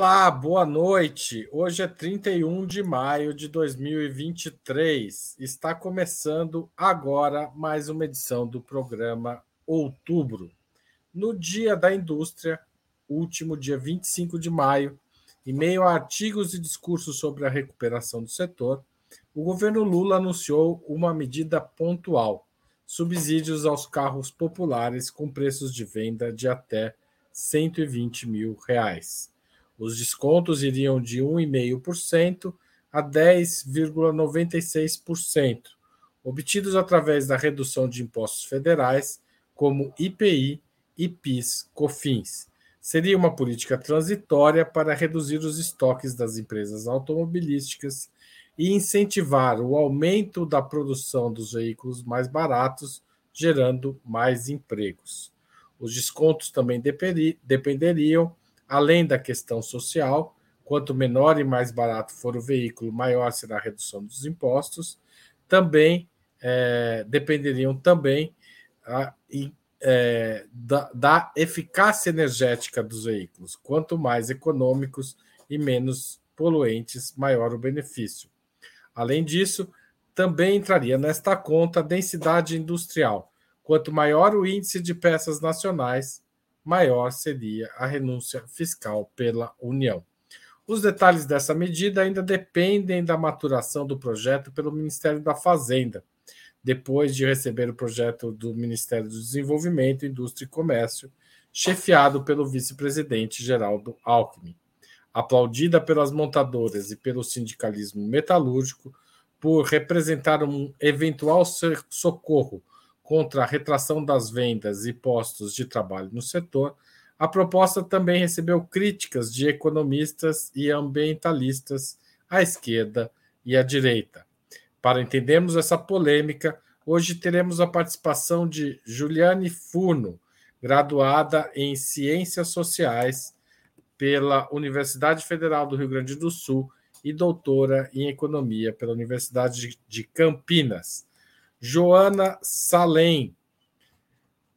Olá, boa noite. Hoje é 31 de maio de 2023. Está começando agora mais uma edição do programa Outubro. No Dia da Indústria, último dia 25 de maio, em meio a artigos e discursos sobre a recuperação do setor, o governo Lula anunciou uma medida pontual: subsídios aos carros populares com preços de venda de até 120 mil reais. Os descontos iriam de 1,5% a 10,96%, obtidos através da redução de impostos federais, como IPI e PIS/COFINS. Seria uma política transitória para reduzir os estoques das empresas automobilísticas e incentivar o aumento da produção dos veículos mais baratos, gerando mais empregos. Os descontos também dependeriam Além da questão social, quanto menor e mais barato for o veículo, maior será a redução dos impostos. Também é, dependeriam também a, é, da, da eficácia energética dos veículos. Quanto mais econômicos e menos poluentes, maior o benefício. Além disso, também entraria nesta conta a densidade industrial. Quanto maior o índice de peças nacionais, maior seria a renúncia fiscal pela União. Os detalhes dessa medida ainda dependem da maturação do projeto pelo Ministério da Fazenda, depois de receber o projeto do Ministério do Desenvolvimento, Indústria e Comércio, chefiado pelo vice-presidente Geraldo Alckmin. Aplaudida pelas montadoras e pelo sindicalismo metalúrgico por representar um eventual socorro contra a retração das vendas e postos de trabalho no setor, a proposta também recebeu críticas de economistas e ambientalistas à esquerda e à direita. Para entendermos essa polêmica, hoje teremos a participação de Juliane Furno, graduada em Ciências Sociais pela Universidade Federal do Rio Grande do Sul e doutora em Economia pela Universidade de Campinas Joana Salem.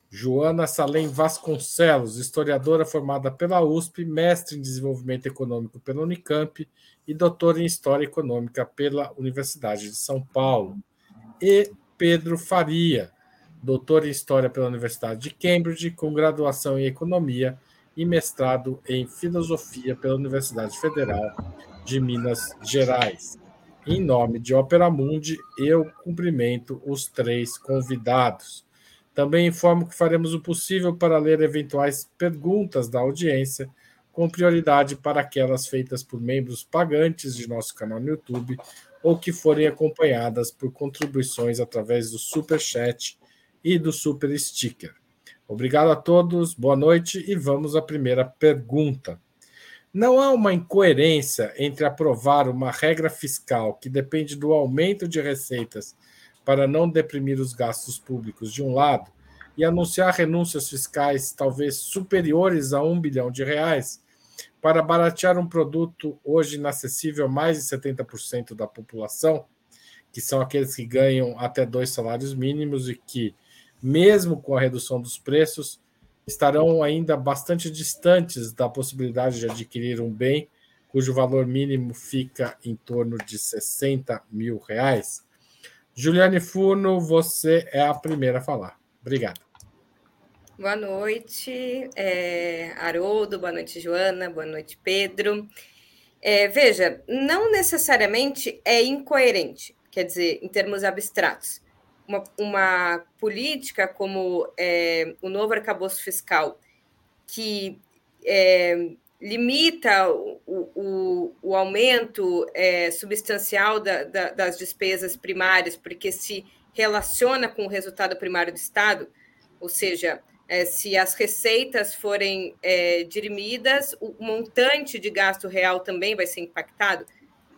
Joana Salem Vasconcelos, historiadora formada pela USP, mestre em desenvolvimento econômico pela Unicamp e doutora em História Econômica pela Universidade de São Paulo. E Pedro Faria, doutor em História pela Universidade de Cambridge, com graduação em Economia e mestrado em Filosofia pela Universidade Federal de Minas Gerais. Em nome de Opera Mundi, eu cumprimento os três convidados. Também informo que faremos o possível para ler eventuais perguntas da audiência, com prioridade para aquelas feitas por membros pagantes de nosso canal no YouTube ou que forem acompanhadas por contribuições através do Super Chat e do Super Sticker. Obrigado a todos, boa noite e vamos à primeira pergunta. Não há uma incoerência entre aprovar uma regra fiscal que depende do aumento de receitas para não deprimir os gastos públicos, de um lado, e anunciar renúncias fiscais talvez superiores a um bilhão de reais para baratear um produto hoje inacessível a mais de 70% da população, que são aqueles que ganham até dois salários mínimos e que, mesmo com a redução dos preços, estarão ainda bastante distantes da possibilidade de adquirir um bem cujo valor mínimo fica em torno de 60 mil reais. Juliane Furno, você é a primeira a falar. Obrigado. Boa noite, é, Haroldo, boa noite, Joana, boa noite, Pedro. É, veja, não necessariamente é incoerente, quer dizer, em termos abstratos uma, uma política como é, o novo arcabouço fiscal, que é, limita o, o, o aumento é, substancial da, da, das despesas primárias, porque se relaciona com o resultado primário do Estado, ou seja, é, se as receitas forem é, dirimidas, o montante de gasto real também vai ser impactado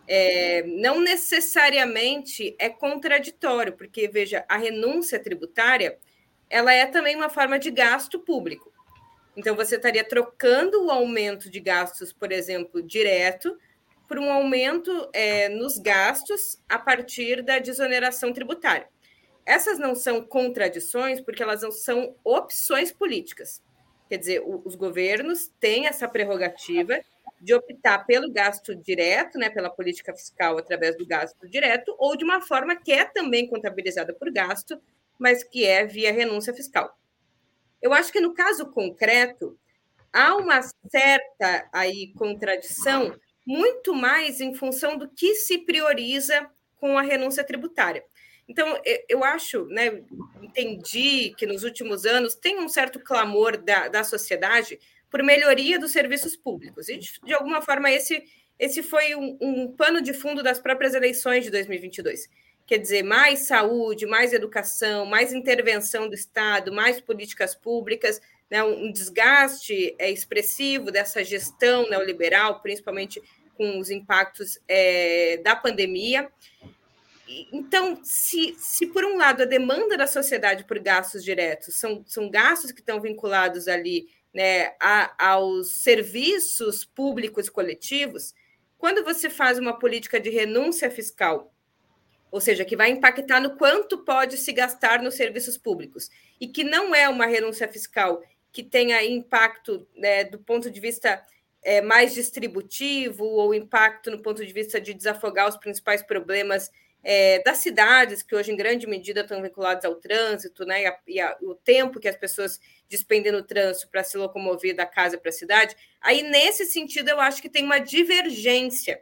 é, não necessariamente é contraditório, porque, veja, a renúncia tributária ela é também uma forma de gasto público. Então, você estaria trocando o aumento de gastos, por exemplo, direto, por um aumento é, nos gastos a partir da desoneração tributária. Essas não são contradições, porque elas não são opções políticas. Quer dizer, os governos têm essa prerrogativa de optar pelo gasto direto, né, pela política fiscal através do gasto direto, ou de uma forma que é também contabilizada por gasto, mas que é via renúncia fiscal. Eu acho que no caso concreto há uma certa aí contradição, muito mais em função do que se prioriza com a renúncia tributária. Então, eu acho, né, entendi que nos últimos anos tem um certo clamor da, da sociedade por melhoria dos serviços públicos. E, de, alguma forma, esse, esse foi um, um pano de fundo das próprias eleições de 2022. Quer dizer, mais saúde, mais educação, mais intervenção do Estado, mais políticas públicas, né, um desgaste é, expressivo dessa gestão neoliberal, principalmente com os impactos é, da pandemia. Então, se, se por um lado a demanda da sociedade por gastos diretos são, são gastos que estão vinculados ali né, a, aos serviços públicos coletivos, quando você faz uma política de renúncia fiscal, ou seja, que vai impactar no quanto pode se gastar nos serviços públicos, e que não é uma renúncia fiscal que tenha impacto né, do ponto de vista é, mais distributivo, ou impacto no ponto de vista de desafogar os principais problemas é, das cidades, que hoje, em grande medida, estão vinculados ao trânsito, né, e, a, e a, o tempo que as pessoas despendem no trânsito para se locomover da casa para a cidade, aí, nesse sentido, eu acho que tem uma divergência.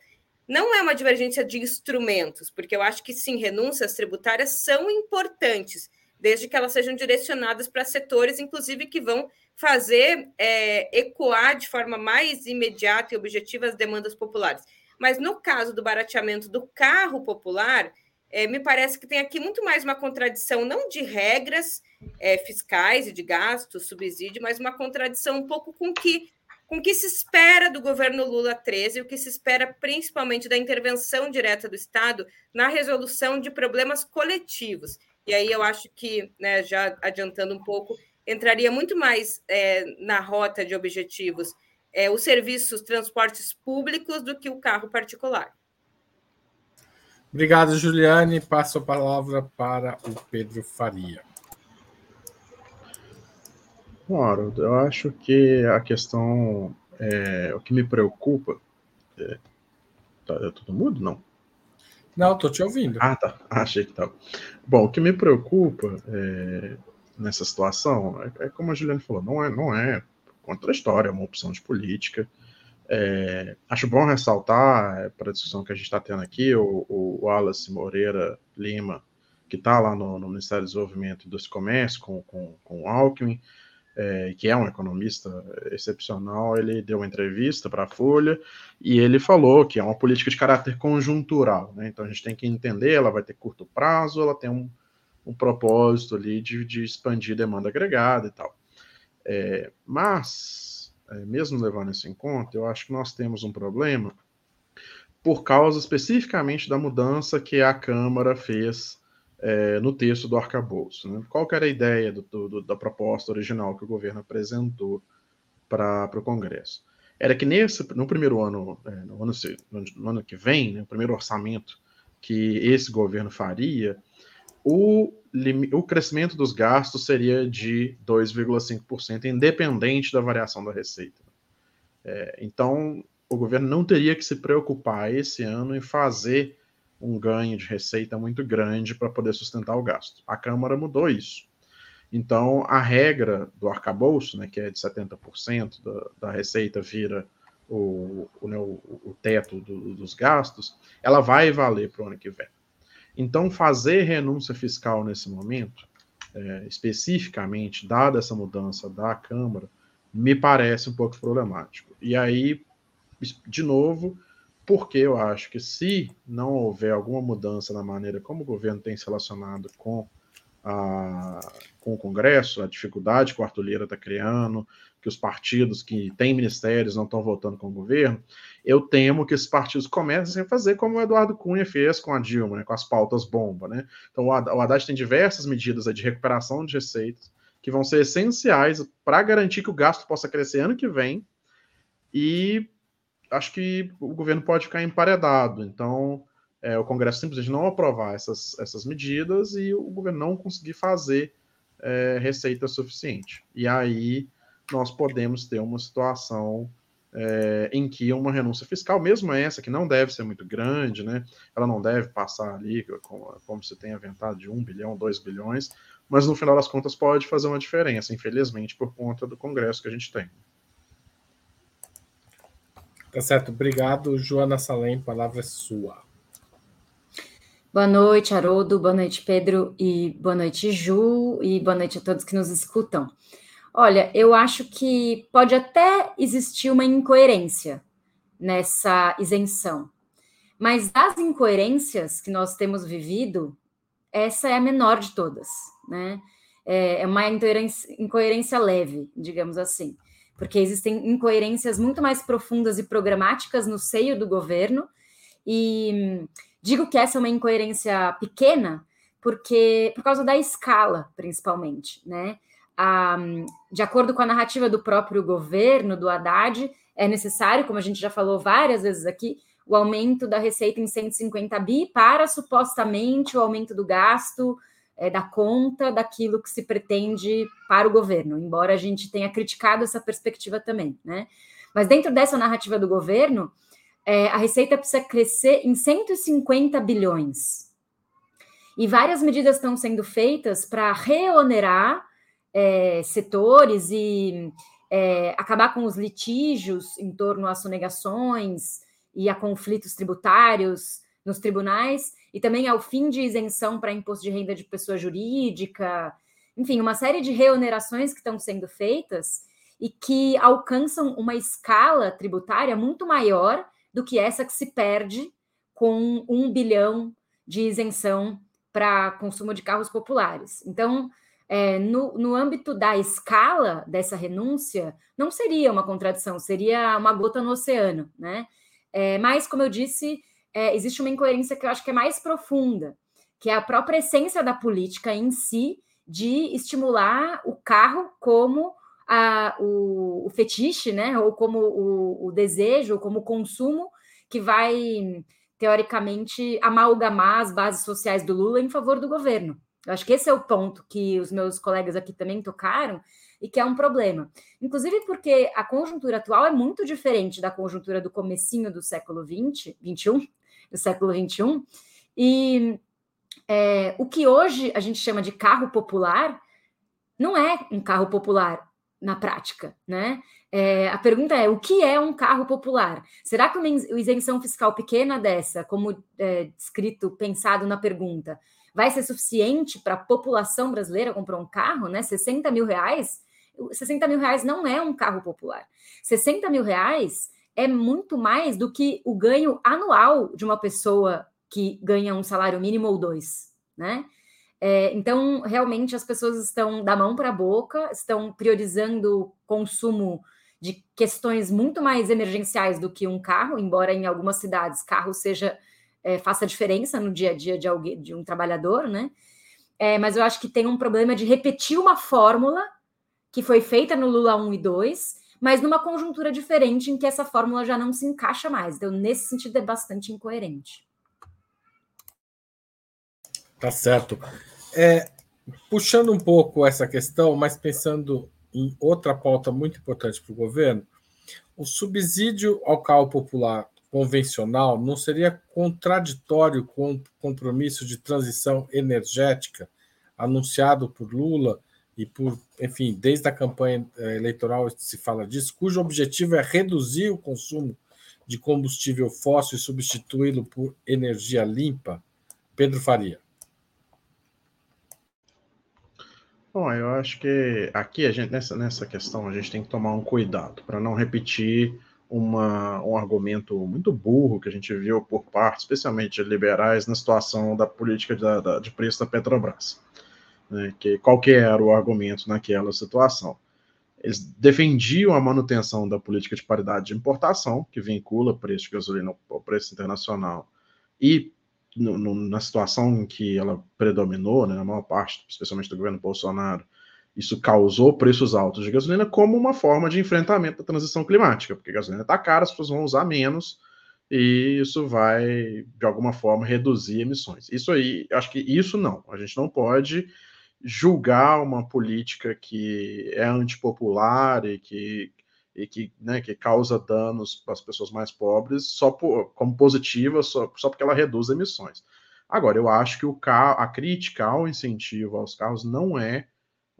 Não é uma divergência de instrumentos, porque eu acho que, sim, renúncias tributárias são importantes, desde que elas sejam direcionadas para setores, inclusive, que vão fazer é, ecoar de forma mais imediata e objetiva as demandas populares. Mas no caso do barateamento do carro popular, é, me parece que tem aqui muito mais uma contradição, não de regras é, fiscais e de gastos, subsídio, mas uma contradição um pouco com que com o que se espera do governo Lula 13, o que se espera principalmente da intervenção direta do Estado na resolução de problemas coletivos. E aí eu acho que, né, já adiantando um pouco, entraria muito mais é, na rota de objetivos é, os serviços, transportes públicos do que o carro particular. Obrigado, Juliane. Passo a palavra para o Pedro Faria. Bom, Haroldo, eu acho que a questão, é, o que me preocupa, é, tá, é tudo mudo? Não. Não, estou te ouvindo. Ah, tá. Ah, achei que estava. Bom, o que me preocupa é, nessa situação é, é, como a Juliane falou, não é, não é contra a história, é uma opção de política. É, acho bom ressaltar, é, para a discussão que a gente está tendo aqui, o, o Wallace Moreira Lima, que está lá no, no, Ministério do Desenvolvimento e do Comércio, com, com, com o Alckmin, é, que é um economista excepcional, ele deu uma entrevista para a Folha e ele falou que é uma política de caráter conjuntural. Né? Então a gente tem que entender, ela vai ter curto prazo, ela tem um, um propósito ali de, de expandir demanda agregada e tal. É, mas, é, mesmo levando isso em conta, eu acho que nós temos um problema por causa especificamente da mudança que a Câmara fez é, no texto do arcabouço. Né? Qual era a ideia do, do, da proposta original que o governo apresentou para o Congresso? Era que nesse, no primeiro ano, é, no, ano no ano que vem, né, o primeiro orçamento que esse governo faria, o, o crescimento dos gastos seria de 2,5%, independente da variação da receita. É, então, o governo não teria que se preocupar esse ano em fazer um ganho de receita muito grande para poder sustentar o gasto. A Câmara mudou isso. Então, a regra do arcabouço, né, que é de 70% da, da receita vira o, né, o, o teto do, dos gastos, ela vai valer para o ano que vem. Então, fazer renúncia fiscal nesse momento, é, especificamente, dada essa mudança da Câmara, me parece um pouco problemático. E aí, de novo, porque eu acho que se não houver alguma mudança na maneira como o governo tem se relacionado com, a, com o Congresso, a dificuldade que o Arthur Lira está criando, que os partidos que têm ministérios não estão votando com o governo, eu temo que esses partidos comecem a fazer como o Eduardo Cunha fez com a Dilma, né, com as pautas bomba. Né? Então, o Haddad tem diversas medidas de recuperação de receitas que vão ser essenciais para garantir que o gasto possa crescer ano que vem e acho que o governo pode ficar emparedado. Então, é, o Congresso simplesmente não aprovar essas, essas medidas e o governo não conseguir fazer é, receita suficiente. E aí nós podemos ter uma situação é, em que uma renúncia fiscal, mesmo essa que não deve ser muito grande, né, ela não deve passar ali, como, como se tem aventado, de 1 bilhão, 2 bilhões, mas no final das contas pode fazer uma diferença, infelizmente, por conta do Congresso que a gente tem. Tá certo, obrigado. Joana Salem, palavra é sua. Boa noite, Haroldo, boa noite, Pedro, e boa noite, Ju, e boa noite a todos que nos escutam. Olha, eu acho que pode até existir uma incoerência nessa isenção, mas das incoerências que nós temos vivido, essa é a menor de todas, né? É, é uma incoerência, incoerência leve, digamos assim, porque existem incoerências muito mais profundas e programáticas no seio do governo, e digo que essa é uma incoerência pequena, porque por causa da escala, principalmente, né? A, de acordo com a narrativa do próprio governo, do Haddad, é necessário, como a gente já falou várias vezes aqui, o aumento da receita em 150 bi para supostamente o aumento do gasto é, da conta daquilo que se pretende para o governo, embora a gente tenha criticado essa perspectiva também, né? Mas dentro dessa narrativa do governo, é, a receita precisa crescer em 150 bilhões. E várias medidas estão sendo feitas para reonerar é, setores e é, acabar com os litígios em torno às sonegações e a conflitos tributários nos tribunais, e também ao fim de isenção para imposto de renda de pessoa jurídica, enfim, uma série de reonerações que estão sendo feitas e que alcançam uma escala tributária muito maior do que essa que se perde com um bilhão de isenção para consumo de carros populares. Então, é, no, no âmbito da escala dessa renúncia, não seria uma contradição, seria uma gota no oceano, né? É, mas, como eu disse, é, existe uma incoerência que eu acho que é mais profunda, que é a própria essência da política em si, de estimular o carro como a, o, o fetiche, né? Ou como o, o desejo, ou como o consumo que vai, teoricamente, amalgamar as bases sociais do Lula em favor do governo. Eu acho que esse é o ponto que os meus colegas aqui também tocaram e que é um problema. Inclusive porque a conjuntura atual é muito diferente da conjuntura do comecinho do século 20, 21, do século 21. E é, o que hoje a gente chama de carro popular não é um carro popular na prática, né? É, a pergunta é: o que é um carro popular? Será que uma isenção fiscal pequena dessa, como é, descrito, pensado na pergunta, vai ser suficiente para a população brasileira comprar um carro, né? 60 mil reais. 60 mil reais não é um carro popular. 60 mil reais é muito mais do que o ganho anual de uma pessoa que ganha um salário mínimo ou dois, né? É, então, realmente, as pessoas estão da mão para a boca, estão priorizando consumo de questões muito mais emergenciais do que um carro, embora em algumas cidades carro seja é, faça diferença no dia a dia de alguém, de um trabalhador, né? É, mas eu acho que tem um problema de repetir uma fórmula que foi feita no Lula 1 e 2, mas numa conjuntura diferente em que essa fórmula já não se encaixa mais. Então, nesse sentido, é bastante incoerente. Tá certo. É, puxando um pouco essa questão, mas pensando em outra pauta muito importante para o governo, o subsídio ao carro popular convencional não seria contraditório com o compromisso de transição energética anunciado por Lula e por, enfim, desde a campanha eh, eleitoral se fala disso, cujo objetivo é reduzir o consumo de combustível fóssil e substituí-lo por energia limpa? Pedro Faria. Bom, eu acho que aqui a gente nessa, nessa questão a gente tem que tomar um cuidado para não repetir uma, um argumento muito burro que a gente viu por parte, especialmente liberais, na situação da política de, da, de preço da Petrobras. Né? Que, qual que era o argumento naquela situação? Eles defendiam a manutenção da política de paridade de importação, que vincula o preço de gasolina ao preço internacional, e no, no, na situação em que ela predominou, né, na maior parte, especialmente do governo Bolsonaro, isso causou preços altos de gasolina como uma forma de enfrentamento da transição climática, porque a gasolina está cara, as pessoas vão usar menos e isso vai, de alguma forma, reduzir emissões. Isso aí, acho que isso não. A gente não pode julgar uma política que é antipopular e que e que, né, que causa danos para as pessoas mais pobres só por, como positiva, só, só porque ela reduz emissões. Agora, eu acho que o carro, a crítica ao incentivo aos carros não é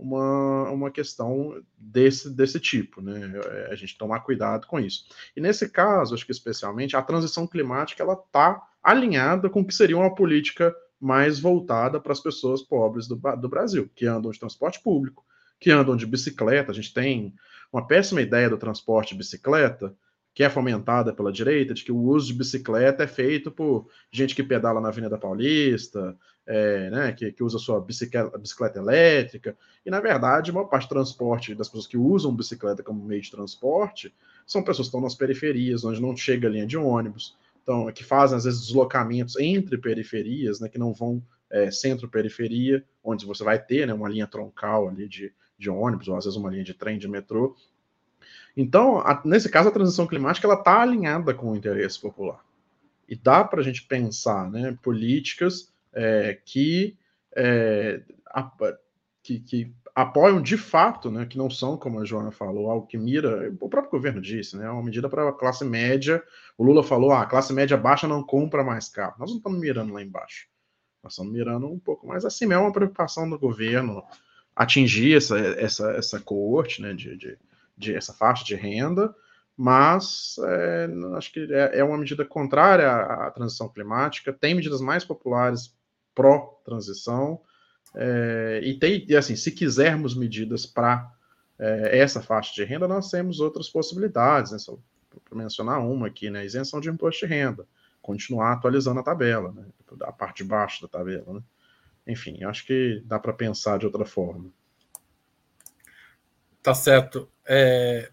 uma, uma questão desse, desse tipo, né? É, a gente tomar cuidado com isso. E nesse caso, acho que especialmente, a transição climática ela está alinhada com o que seria uma política mais voltada para as pessoas pobres do, do Brasil, que andam de transporte público, que andam de bicicleta. A gente tem uma péssima ideia do transporte de bicicleta, que é fomentada pela direita, de que o uso de bicicleta é feito por gente que pedala na Avenida Paulista, é, né, que, que, usa sua bicicleta, bicicleta, elétrica, e na verdade, uma parte do transporte das pessoas que usam bicicleta como meio de transporte são pessoas que estão nas periferias, onde não chega linha de ônibus, então, que fazem às vezes deslocamentos entre periferias, né, que não vão é, centro-periferia, onde você vai ter né, uma linha troncal ali de, de ônibus, ou às vezes uma linha de trem, de metrô. Então, a, nesse caso, a transição climática ela está alinhada com o interesse popular. E dá para a gente pensar né, políticas é, que, é, a, que, que, apoiam de fato, né, que não são, como a Joana falou, algo que mira, o próprio governo disse, né, é uma medida para a classe média. O Lula falou: ah, a classe média baixa não compra mais carro. Nós não estamos mirando lá embaixo. Nós estamos mirando um pouco mais acima. É uma preocupação do governo atingir essa, essa, essa coorte, né, de, de, de essa faixa de renda, mas é, acho que é, é, uma medida contrária à, à, transição climática, tem medidas mais populares pró-transição, é, e tem, e assim, se quisermos medidas para é, essa faixa de renda, nós temos outras possibilidades, né, só para mencionar uma aqui, né, isenção de imposto de renda, continuar atualizando a tabela, né, a parte de baixo da tabela, né. Enfim, acho que dá para pensar de outra forma. Tá certo. É...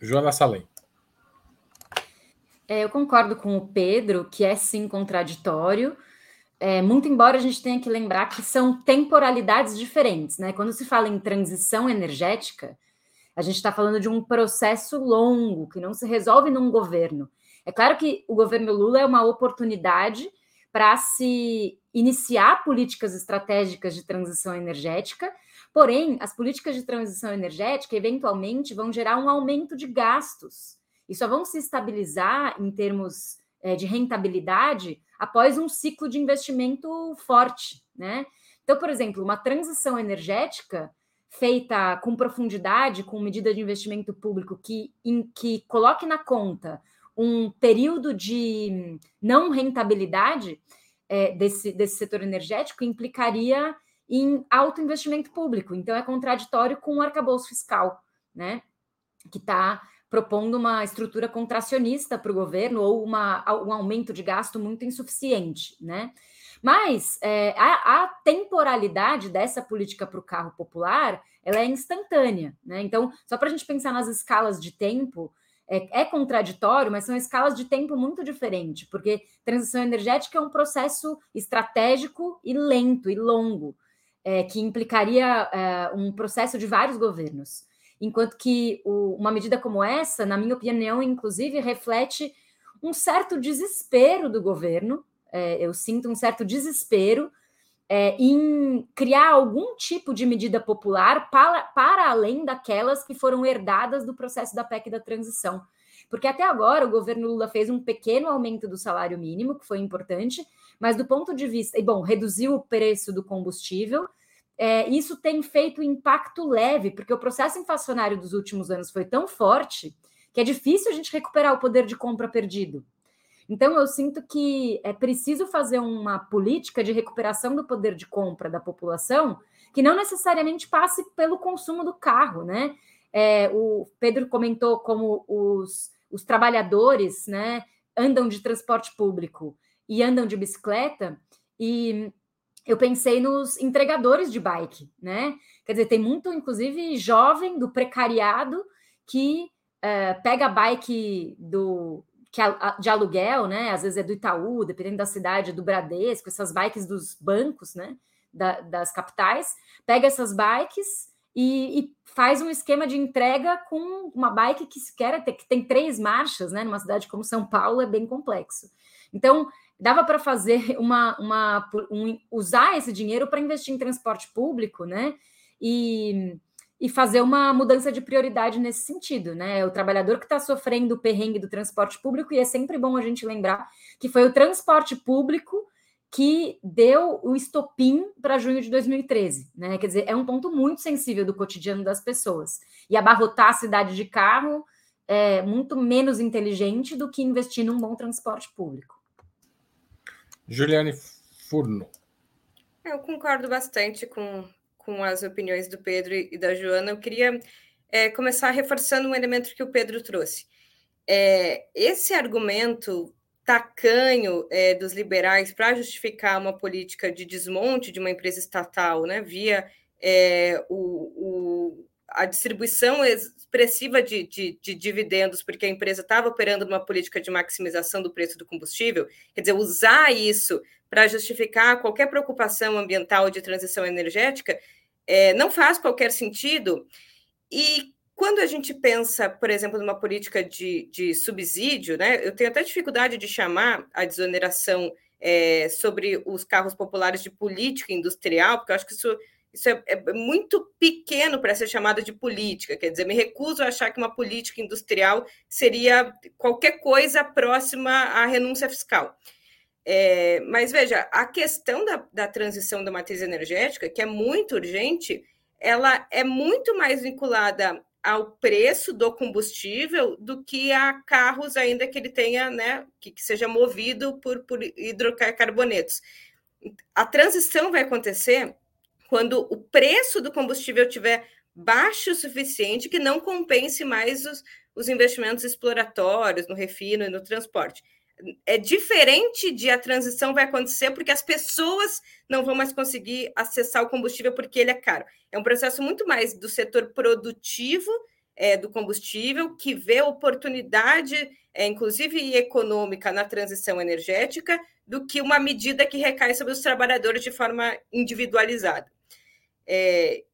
Joana Salem. É, eu concordo com o Pedro, que é sim contraditório, é, muito embora a gente tenha que lembrar que são temporalidades diferentes, né? Quando se fala em transição energética, a gente está falando de um processo longo que não se resolve num governo. É claro que o governo Lula é uma oportunidade para se iniciar políticas estratégicas de transição energética, porém, as políticas de transição energética eventualmente vão gerar um aumento de gastos e só vão se estabilizar em termos é, de rentabilidade após um ciclo de investimento forte, né? Então, por exemplo, uma transição energética feita com profundidade, com medida de investimento público que, em, que coloque na conta um período de não rentabilidade é, desse, desse setor energético implicaria em alto investimento público. Então, é contraditório com o arcabouço fiscal, né? Que está propondo uma estrutura contracionista para o governo ou uma, um aumento de gasto muito insuficiente, né? Mas é, a, a, temporalidade dessa política para o carro popular ela é instantânea, né? Então, só para a gente pensar nas escalas de tempo, é, é, contraditório, mas são escalas de tempo muito diferentes, porque transição energética é um processo estratégico e lento e longo, é, que implicaria é, um processo de vários governos. Enquanto que o, uma medida como essa, na minha opinião, inclusive, reflete um certo desespero do governo. É, eu sinto um certo desespero é, em criar algum tipo de medida popular para, para além daquelas que foram herdadas do processo da PEC da transição. Porque até agora o governo Lula fez um pequeno aumento do salário mínimo, que foi importante, mas do ponto de vista. E bom, reduziu o preço do combustível. É, isso tem feito impacto leve, porque o processo inflacionário dos últimos anos foi tão forte que é difícil a gente recuperar o poder de compra perdido. Então, eu sinto que é preciso fazer uma política de recuperação do poder de compra da população que não necessariamente passe pelo consumo do carro, né? É, o Pedro comentou como os, os trabalhadores né, andam de transporte público e andam de bicicleta, e eu pensei nos entregadores de bike, né? Quer dizer, tem muito, inclusive, jovem do precariado que uh, pega a bike do, que de aluguel, né? Às vezes é do Itaú, dependendo da cidade, do Bradesco, essas bikes dos bancos, né? Da, das capitais, pega essas bikes e, e, faz um esquema de entrega com uma bike que sequer que tem três marchas, né? Numa cidade como São Paulo é bem complexo. Então dava para fazer uma, uma um, usar esse dinheiro para investir em transporte público, né? E e fazer uma mudança de prioridade nesse sentido, né? O trabalhador que está sofrendo o perrengue do transporte público, e é sempre bom a gente lembrar que foi o transporte público que deu o estopim para junho de 2013, né? Quer dizer, é um ponto muito sensível do cotidiano das pessoas. E abarrotar a cidade de carro é muito menos inteligente do que investir num bom transporte público. Juliane Furno. Eu concordo bastante com, com as opiniões do Pedro e da Joana. Eu queria é, começar reforçando um elemento que o Pedro trouxe. É, esse argumento tacanho é, dos liberais para justificar uma política de desmonte de uma empresa estatal, né, via é, o, o, a distribuição expressiva de, de, de dividendos, porque a empresa estava operando uma política de maximização do preço do combustível, quer dizer, usar isso para justificar qualquer preocupação ambiental de transição energética é, não faz qualquer sentido. E quando a gente pensa, por exemplo, numa política de, de subsídio, né, eu tenho até dificuldade de chamar a desoneração é, sobre os carros populares de política industrial, porque eu acho que isso, isso é, é muito pequeno para ser chamado de política. Quer dizer, me recuso a achar que uma política industrial seria qualquer coisa próxima à renúncia fiscal. É, mas veja, a questão da, da transição da matriz energética, que é muito urgente, ela é muito mais vinculada ao preço do combustível do que a carros ainda que ele tenha, né, que, que seja movido por, por hidrocarbonetos. A transição vai acontecer quando o preço do combustível tiver baixo o suficiente que não compense mais os, os investimentos exploratórios no refino e no transporte é diferente de a transição vai acontecer porque as pessoas não vão mais conseguir acessar o combustível porque ele é caro. É um processo muito mais do setor produtivo é, do combustível que vê oportunidade, é, inclusive econômica, na transição energética, do que uma medida que recai sobre os trabalhadores de forma individualizada. É,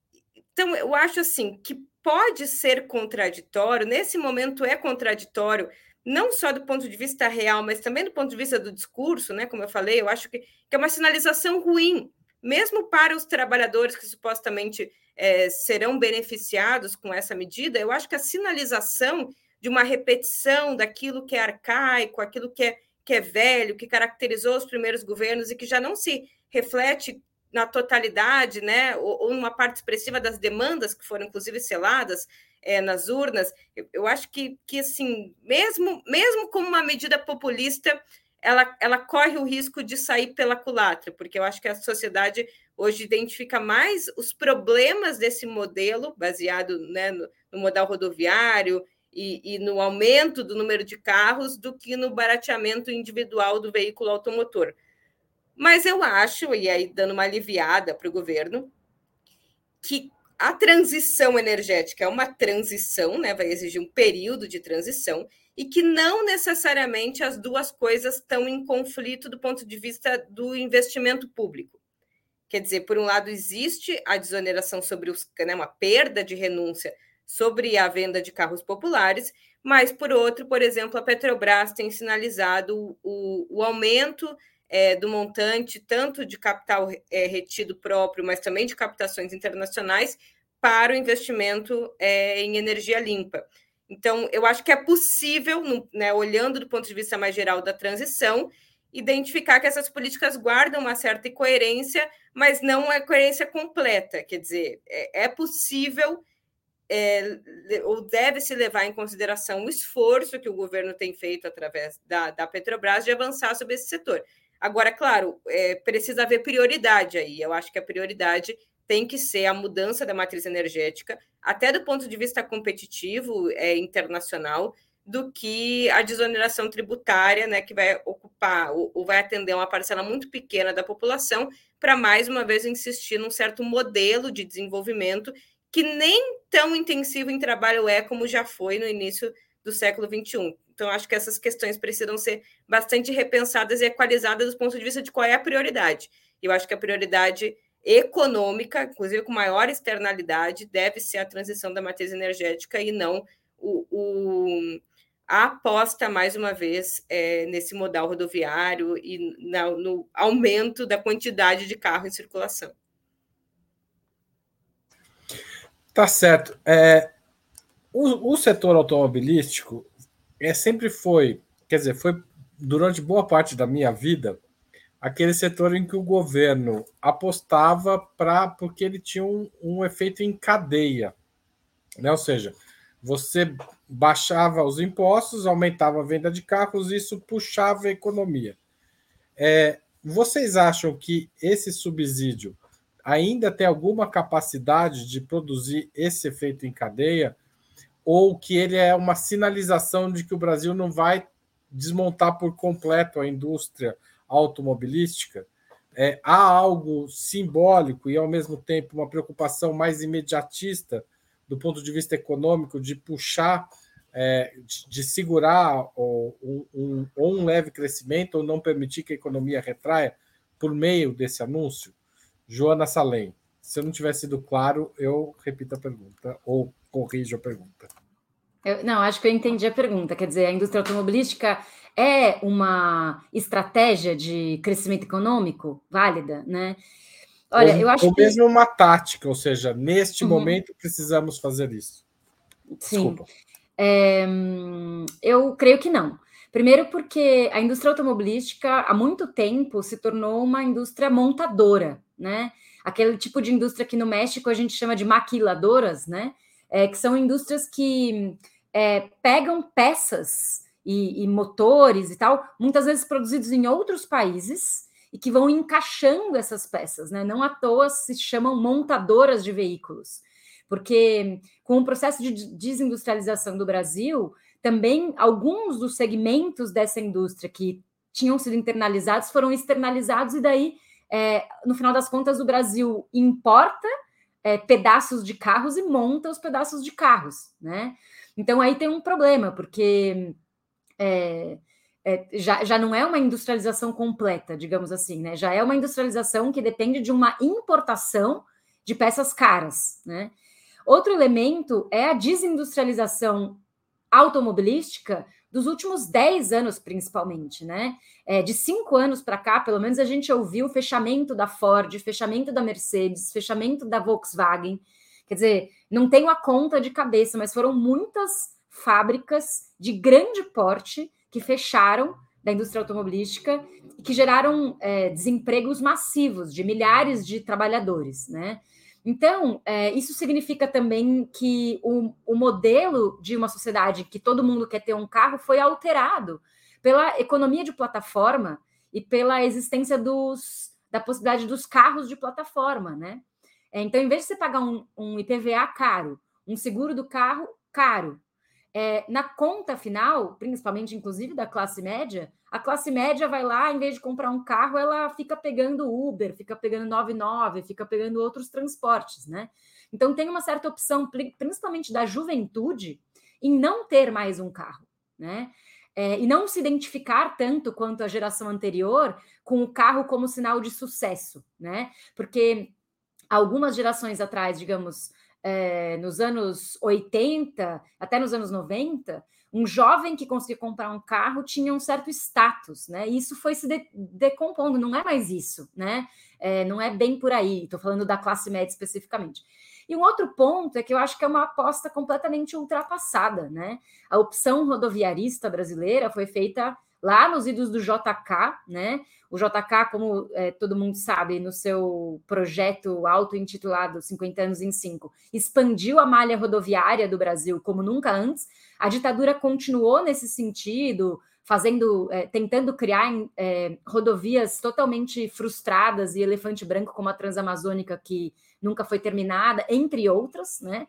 então, eu acho assim que pode ser contraditório, nesse momento é contraditório não só do ponto de vista real, mas também do ponto de vista do discurso, né? Como eu falei, eu acho que, que é uma sinalização ruim, mesmo para os trabalhadores que supostamente é, serão beneficiados com essa medida. Eu acho que a sinalização de uma repetição daquilo que é arcaico, aquilo que é, que é velho, que caracterizou os primeiros governos e que já não se reflete na totalidade, né, ou, numa parte expressiva das demandas que foram inclusive seladas é, nas urnas, eu, eu, acho que, que assim, mesmo, mesmo como uma medida populista, ela, ela corre o risco de sair pela culatra, porque eu acho que a sociedade hoje identifica mais os problemas desse modelo, baseado né, no, no modal rodoviário e, e, no aumento do número de carros, do que no barateamento individual do veículo automotor. Mas eu acho, e aí dando uma aliviada para o governo, que a transição energética é uma transição, né? Vai exigir um período de transição e que não necessariamente as duas coisas estão em conflito do ponto de vista do investimento público. Quer dizer, por um lado, existe a desoneração sobre os, né, uma perda de renúncia sobre a venda de carros populares, mas, por outro, por exemplo, a Petrobras tem sinalizado o, o aumento é, do montante, tanto de capital é, retido próprio, mas também de captações internacionais, para o investimento é, em energia limpa. Então, eu acho que é possível, né, olhando do ponto de vista mais geral da transição, identificar que essas políticas guardam uma certa coerência, mas não é coerência completa. Quer dizer, é, é possível é, ou deve se levar em consideração o esforço que o governo tem feito através da, da Petrobras de avançar sobre esse setor. Agora, claro, é, precisa haver prioridade aí. Eu acho que a prioridade tem que ser a mudança da matriz energética, até do ponto de vista competitivo é, internacional, do que a desoneração tributária, né, que vai ocupar ou, ou vai atender uma parcela muito pequena da população, para mais uma vez insistir num certo modelo de desenvolvimento que nem tão intensivo em trabalho é como já foi no início do século XXI. Então, acho que essas questões precisam ser bastante repensadas e equalizadas do ponto de vista de qual é a prioridade. Eu acho que a prioridade econômica, inclusive com maior externalidade, deve ser a transição da matriz energética e não o, o a aposta, mais uma vez, é, nesse modal rodoviário e na, no aumento da quantidade de carro em circulação. Tá certo. É, o, setor automobilístico é, sempre foi, quer dizer, foi durante boa parte da minha vida aquele setor em que o governo apostava para porque ele tinha um, um efeito em cadeia, né? Ou seja, você baixava os impostos, aumentava a venda de carros, isso puxava a economia. É, vocês acham que esse subsídio ainda tem alguma capacidade de produzir esse efeito em cadeia? Ou que ele é uma sinalização de que o Brasil não vai desmontar por completo a indústria automobilística? É, há algo simbólico e, ao mesmo tempo, uma preocupação mais imediatista do ponto de vista econômico de puxar, é, de, de, segurar ou, um, ou um leve crescimento ou não permitir que a economia retraia por meio desse anúncio? Joana Salem, se eu não tiver sido claro, eu repito a pergunta ou corrijo a pergunta. Eu, não, acho que eu entendi a pergunta. Quer dizer, a indústria automobilística é uma estratégia de crescimento econômico válida, né? Olha, ou, eu acho ou que... mesmo uma tática, ou seja, neste uhum. momento precisamos fazer isso. Sim. É, eu creio que não. Primeiro, porque a indústria automobilística há muito tempo se tornou uma indústria montadora, né? Aquele tipo de indústria que no México a gente chama de maquiladoras, né? É, que são indústrias que é, pegam peças e, e motores e tal, muitas vezes produzidos em outros países, e que vão encaixando essas peças, né? Não à toa se chamam montadoras de veículos, porque com o processo de desindustrialização do Brasil, também alguns dos segmentos dessa indústria que tinham sido internalizados foram externalizados, e daí, é, no final das contas, o Brasil importa é, pedaços de carros e monta os pedaços de carros, né? Então aí tem um problema, porque é, é, já, já não é uma industrialização completa, digamos assim, né? Já é uma industrialização que depende de uma importação de peças caras, né? Outro elemento é a desindustrialização automobilística dos últimos 10 anos, principalmente, né? É, de cinco anos para cá, pelo menos, a gente ouviu o fechamento da Ford, fechamento da Mercedes, fechamento da Volkswagen. Quer dizer, não tenho a conta de cabeça, mas foram muitas fábricas de grande porte que fecharam da indústria automobilística e que geraram é, desempregos massivos de milhares de trabalhadores, né? Então, é, isso significa também que o, o, modelo de uma sociedade que todo mundo quer ter um carro foi alterado pela economia de plataforma e pela existência dos, da possibilidade dos carros de plataforma, né? É, então, em vez de você pagar um, um IPVA caro, um seguro do carro caro, é, na conta final, principalmente inclusive da classe média, a classe média vai lá, em vez de comprar um carro, ela fica pegando Uber, fica pegando 99, fica pegando outros transportes, né? Então tem uma certa opção, principalmente da juventude, em não ter mais um carro, né? É, e não se identificar tanto quanto a geração anterior com o carro como sinal de sucesso, né? Porque algumas gerações atrás, digamos, é, nos anos 80, até nos anos 90, um jovem que conseguia comprar um carro tinha um certo status, né? E isso foi se de decompondo, não é mais isso, né? É, não é bem por aí, estou falando da classe média especificamente. E um outro ponto é que eu acho que é uma aposta completamente ultrapassada, né? A opção rodoviarista brasileira foi feita lá nos idos do JK, né? O JK, como é, todo mundo sabe, no seu projeto auto-intitulado 50 anos em 5, expandiu a malha rodoviária do Brasil como nunca antes. A ditadura continuou nesse sentido, fazendo, é, tentando criar é, rodovias totalmente frustradas e elefante branco, como a Transamazônica, que nunca foi terminada, entre outras, né?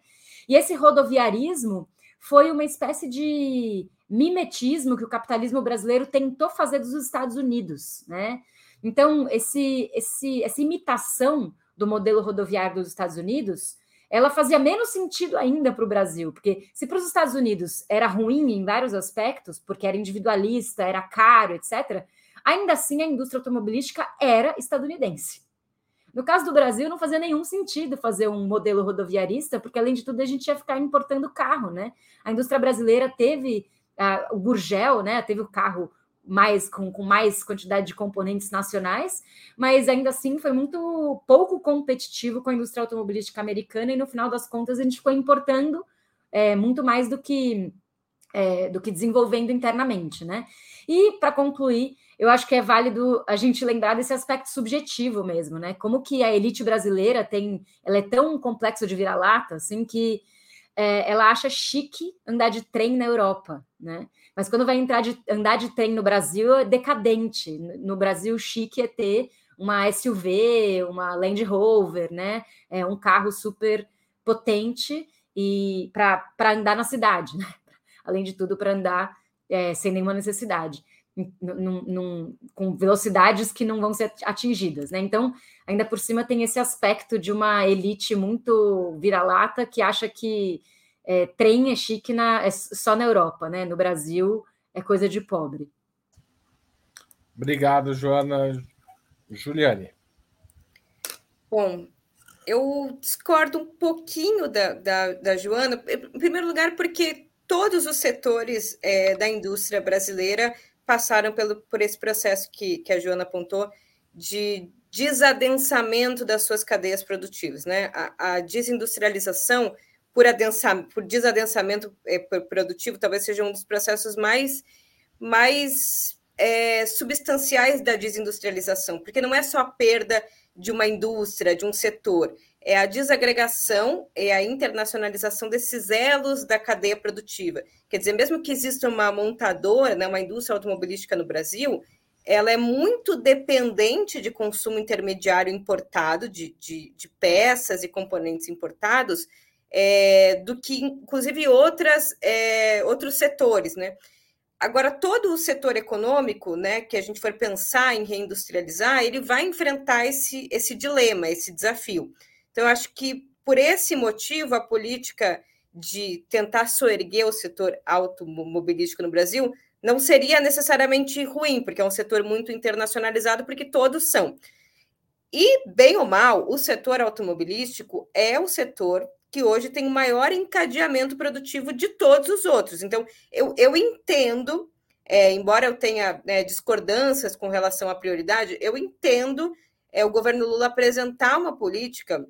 E esse rodoviarismo foi uma espécie de mimetismo que o capitalismo brasileiro tentou fazer dos Estados Unidos, né? Então, esse, esse, essa imitação do modelo rodoviário dos Estados Unidos, ela fazia menos sentido ainda para o Brasil, porque se para os Estados Unidos era ruim em vários aspectos, porque era individualista, era caro, etc., ainda assim a indústria automobilística era estadunidense. No caso do Brasil, não fazia nenhum sentido fazer um modelo rodoviarista, porque além de tudo a gente ia ficar importando carro, né? A indústria brasileira teve o Gurgel, né? Teve o carro mais com, com mais quantidade de componentes nacionais, mas ainda assim foi muito pouco competitivo com a indústria automobilística americana, e no final das contas a gente ficou importando é, muito mais do que, é, do que desenvolvendo internamente, né? E para concluir, eu acho que é válido a gente lembrar desse aspecto subjetivo mesmo, né? Como que a elite brasileira tem, ela é tão complexo de vira-lata, assim, que é, ela acha chique andar de trem na Europa, né? Mas quando vai entrar de, andar de trem no Brasil, é decadente. No Brasil, chique é ter uma SUV, uma Land Rover, né? É um carro super potente e para andar na cidade, né? Além de tudo, para andar é, sem nenhuma necessidade, num, num, com velocidades que não vão ser atingidas, né? Então, ainda por cima tem esse aspecto de uma elite muito vira-lata que acha que é, trem é chique na, é só na Europa, né? No Brasil é coisa de pobre. Obrigado, Joana. Juliane. Bom, eu discordo um pouquinho da, da, da Joana, em primeiro lugar, porque todos os setores é, da indústria brasileira passaram pelo, por esse processo que, que a Joana apontou de desadensamento das suas cadeias produtivas. Né? A, a desindustrialização por, por desadensamento é, produtivo, talvez seja um dos processos mais, mais é, substanciais da desindustrialização, porque não é só a perda de uma indústria, de um setor, é a desagregação e a internacionalização desses elos da cadeia produtiva. Quer dizer, mesmo que exista uma montadora, né, uma indústria automobilística no Brasil, ela é muito dependente de consumo intermediário importado, de, de, de peças e componentes importados, é, do que, inclusive, outras, é, outros setores, né? Agora, todo o setor econômico, né, que a gente for pensar em reindustrializar, ele vai enfrentar esse, esse dilema, esse desafio. Então, eu acho que, por esse motivo, a política de tentar soerguer o setor automobilístico no Brasil não seria necessariamente ruim, porque é um setor muito internacionalizado, porque todos são. E, bem ou mal, o setor automobilístico é o setor que hoje tem o maior encadeamento produtivo de todos os outros. Então, eu, eu entendo, é, embora eu tenha né, discordâncias com relação à prioridade, eu entendo é, o governo Lula apresentar uma política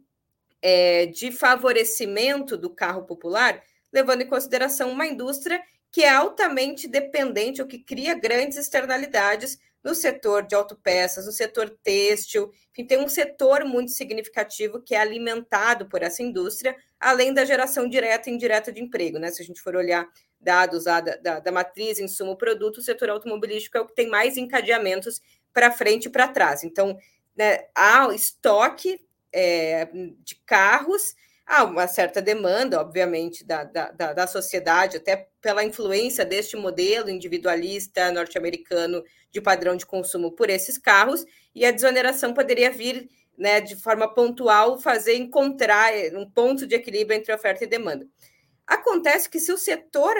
é, de favorecimento do carro popular, levando em consideração uma indústria que é altamente dependente ou que cria grandes externalidades no setor de autopeças, no setor têxtil, enfim, tem um setor muito significativo que é alimentado por essa indústria, além da geração direta e indireta de emprego. Né? Se a gente for olhar dados da, da, da matriz, insumo, produto, o setor automobilístico é o que tem mais encadeamentos para frente e para trás. Então, né, há estoque é, de carros há uma certa demanda, obviamente, da, da, da sociedade, até pela influência deste modelo individualista norte-americano de padrão de consumo por esses carros, e a desoneração poderia vir né, de forma pontual, fazer encontrar eh, um ponto de equilíbrio entre oferta e demanda. Acontece que se o setor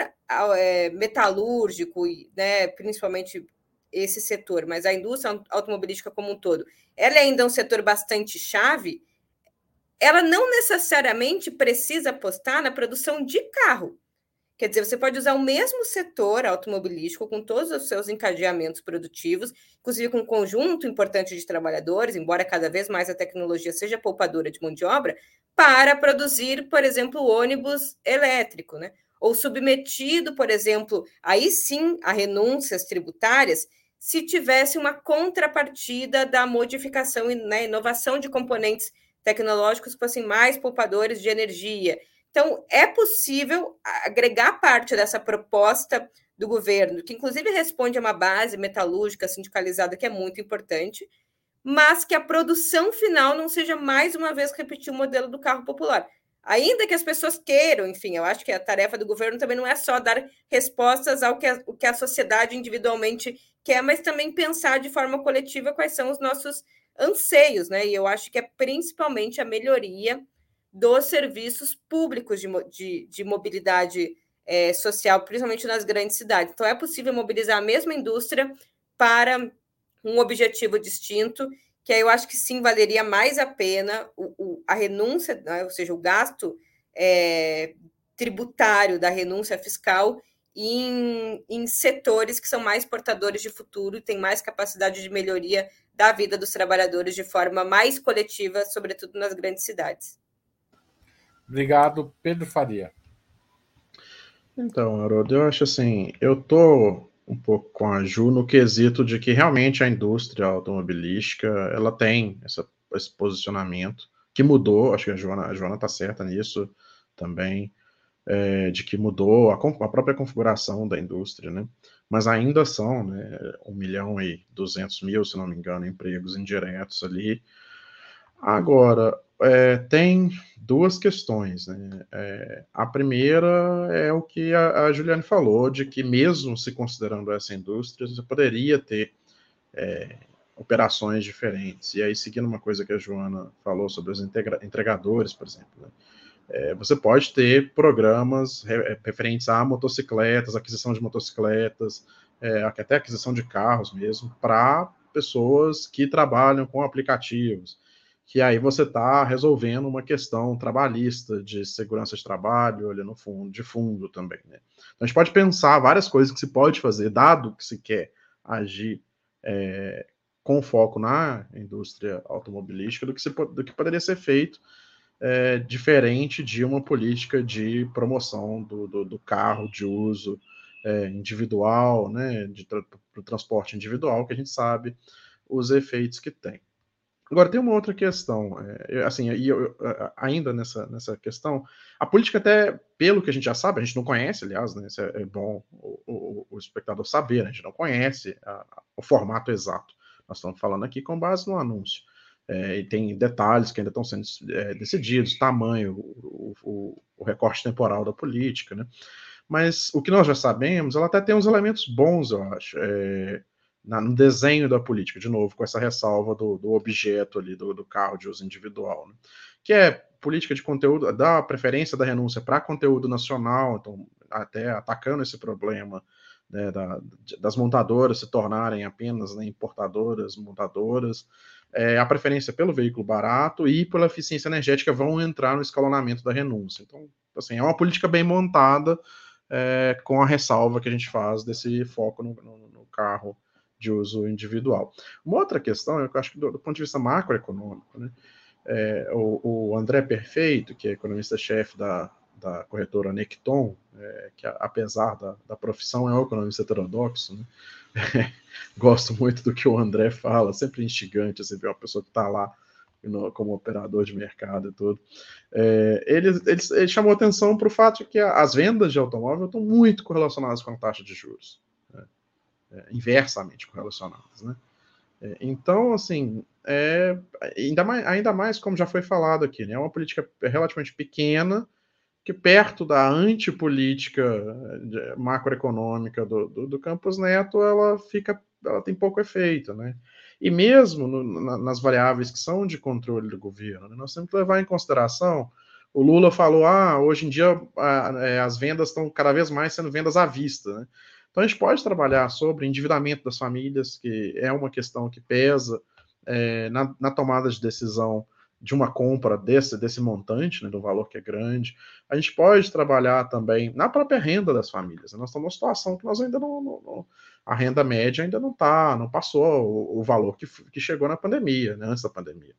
é, metalúrgico, né, principalmente esse setor, mas a indústria automobilística como um todo, ela é ainda um setor bastante chave, ela não necessariamente precisa apostar na produção de carro. Quer dizer, você pode usar o mesmo setor automobilístico, com todos os seus encadeamentos produtivos, inclusive com um conjunto importante de trabalhadores, embora cada vez mais a tecnologia seja poupadora de mão de obra, para produzir, por exemplo, ônibus elétrico, né? Ou submetido, por exemplo, aí sim a renúncias tributárias, se tivesse uma contrapartida da modificação e né, inovação de componentes tecnológicos fossem mais poupadores de energia. Então, é possível agregar parte dessa proposta do governo, que inclusive responde a uma base metalúrgica sindicalizada que é muito importante, mas que a produção final não seja mais uma vez repetir o modelo do carro popular. Ainda que as pessoas queiram, enfim, eu acho que a tarefa do governo também não é só dar respostas ao que a, o que a sociedade individualmente quer, mas também pensar de forma coletiva quais são os nossos anseios, né? E eu acho que é principalmente a melhoria dos serviços públicos de, de, de mobilidade é, social, principalmente nas grandes cidades. Então, é possível mobilizar a mesma indústria para um objetivo distinto, que aí eu acho que sim valeria mais a pena o, o a renúncia, né? ou seja, o gasto é, tributário da renúncia fiscal em, em setores que são mais portadores de futuro e têm mais capacidade de melhoria da vida dos trabalhadores de forma mais coletiva, sobretudo nas grandes cidades. Obrigado, Pedro Faria. Então, Haroldo, eu acho assim, eu tô um pouco com a Ju no quesito de que realmente a indústria automobilística ela tem essa, esse posicionamento que mudou, acho que a Joana, a Joana tá certa nisso também, é, de que mudou a, a, própria configuração da indústria, né? Mas ainda são, né, 1 milhão e 200 mil, se não me engano, empregos indiretos ali. Agora, é, tem duas questões. Né? É, a primeira é o que a, a, Juliane falou, de que mesmo se considerando essa indústria, você poderia ter é, operações diferentes. E aí, seguindo uma coisa que a Joana falou sobre os entregadores, por exemplo, né? É, você pode ter programas é, referentes a motocicletas, aquisição de motocicletas, é, até aquisição de carros mesmo, para pessoas que trabalham com aplicativos que aí você está resolvendo uma questão trabalhista, de segurança de trabalho, ali no fundo, de fundo também. Né? Então a gente pode pensar várias coisas que se pode fazer, dado que se quer agir é, com foco na indústria automobilística, do que, se, do que poderia ser feito é, diferente de uma política de promoção do, do, do carro de uso é, individual, né, de tra transporte individual, que a gente sabe os efeitos que tem. Agora, tem uma outra questão, é, assim, e eu, ainda nessa, nessa questão, a política até, pelo que a gente já sabe, a gente não conhece, aliás, né, isso é, é bom o, o, o, espectador saber, né, a gente não conhece a, a, o formato exato. Nós estamos falando aqui com base no anúncio. É, e tem detalhes que ainda estão sendo é, decididos, tamanho, o, o, recorte temporal da política, né? Mas o que nós já sabemos, ela até tem uns elementos bons, eu acho. É, na, no desenho da política, de novo, com essa ressalva do, do objeto ali, do, do, carro de uso individual, né? que é política de conteúdo, da preferência da renúncia para conteúdo nacional, então, até atacando esse problema né, da, das montadoras se tornarem apenas né, importadoras, montadoras, é, a preferência pelo veículo barato e pela eficiência energética vão entrar no escalonamento da renúncia. Então, assim, é uma política bem montada, é, com a ressalva que a gente faz desse foco no, no, no carro de uso individual. Uma outra questão, eu acho que do, do ponto de vista macroeconômico, né, é, o, o, André Perfeito, que é economista-chefe da, da corretora Necton, é, que apesar da, da profissão é um economista heterodoxo, né, gosto muito do que o André fala, sempre instigante, assim, ver uma pessoa que está lá como operador de mercado e tudo. É, ele, ele, ele, chamou atenção para o fato de que as vendas de automóvel estão muito correlacionadas com a taxa de juros é, inversamente correlacionadas, né? É, então, assim, é, ainda, mais, ainda mais como já foi falado aqui, né? É uma política relativamente pequena, que perto da antipolítica é, macroeconômica do, do, do Campos Neto, ela fica, ela tem pouco efeito, né? E mesmo no, na, nas variáveis que são de controle do governo, né? nós temos que levar em consideração. O Lula falou: ah, hoje em dia a, é, as vendas estão cada vez mais sendo vendas à vista, né? Então a gente pode trabalhar sobre endividamento das famílias, que é uma questão que pesa é, na, na, tomada de decisão de uma compra desse, desse montante, né, do valor que é grande. A gente pode trabalhar também na própria renda das famílias. Nós estamos numa situação que nós ainda não. não, não a renda média ainda não está, não passou o, o, valor que, que chegou na pandemia, né, antes da pandemia.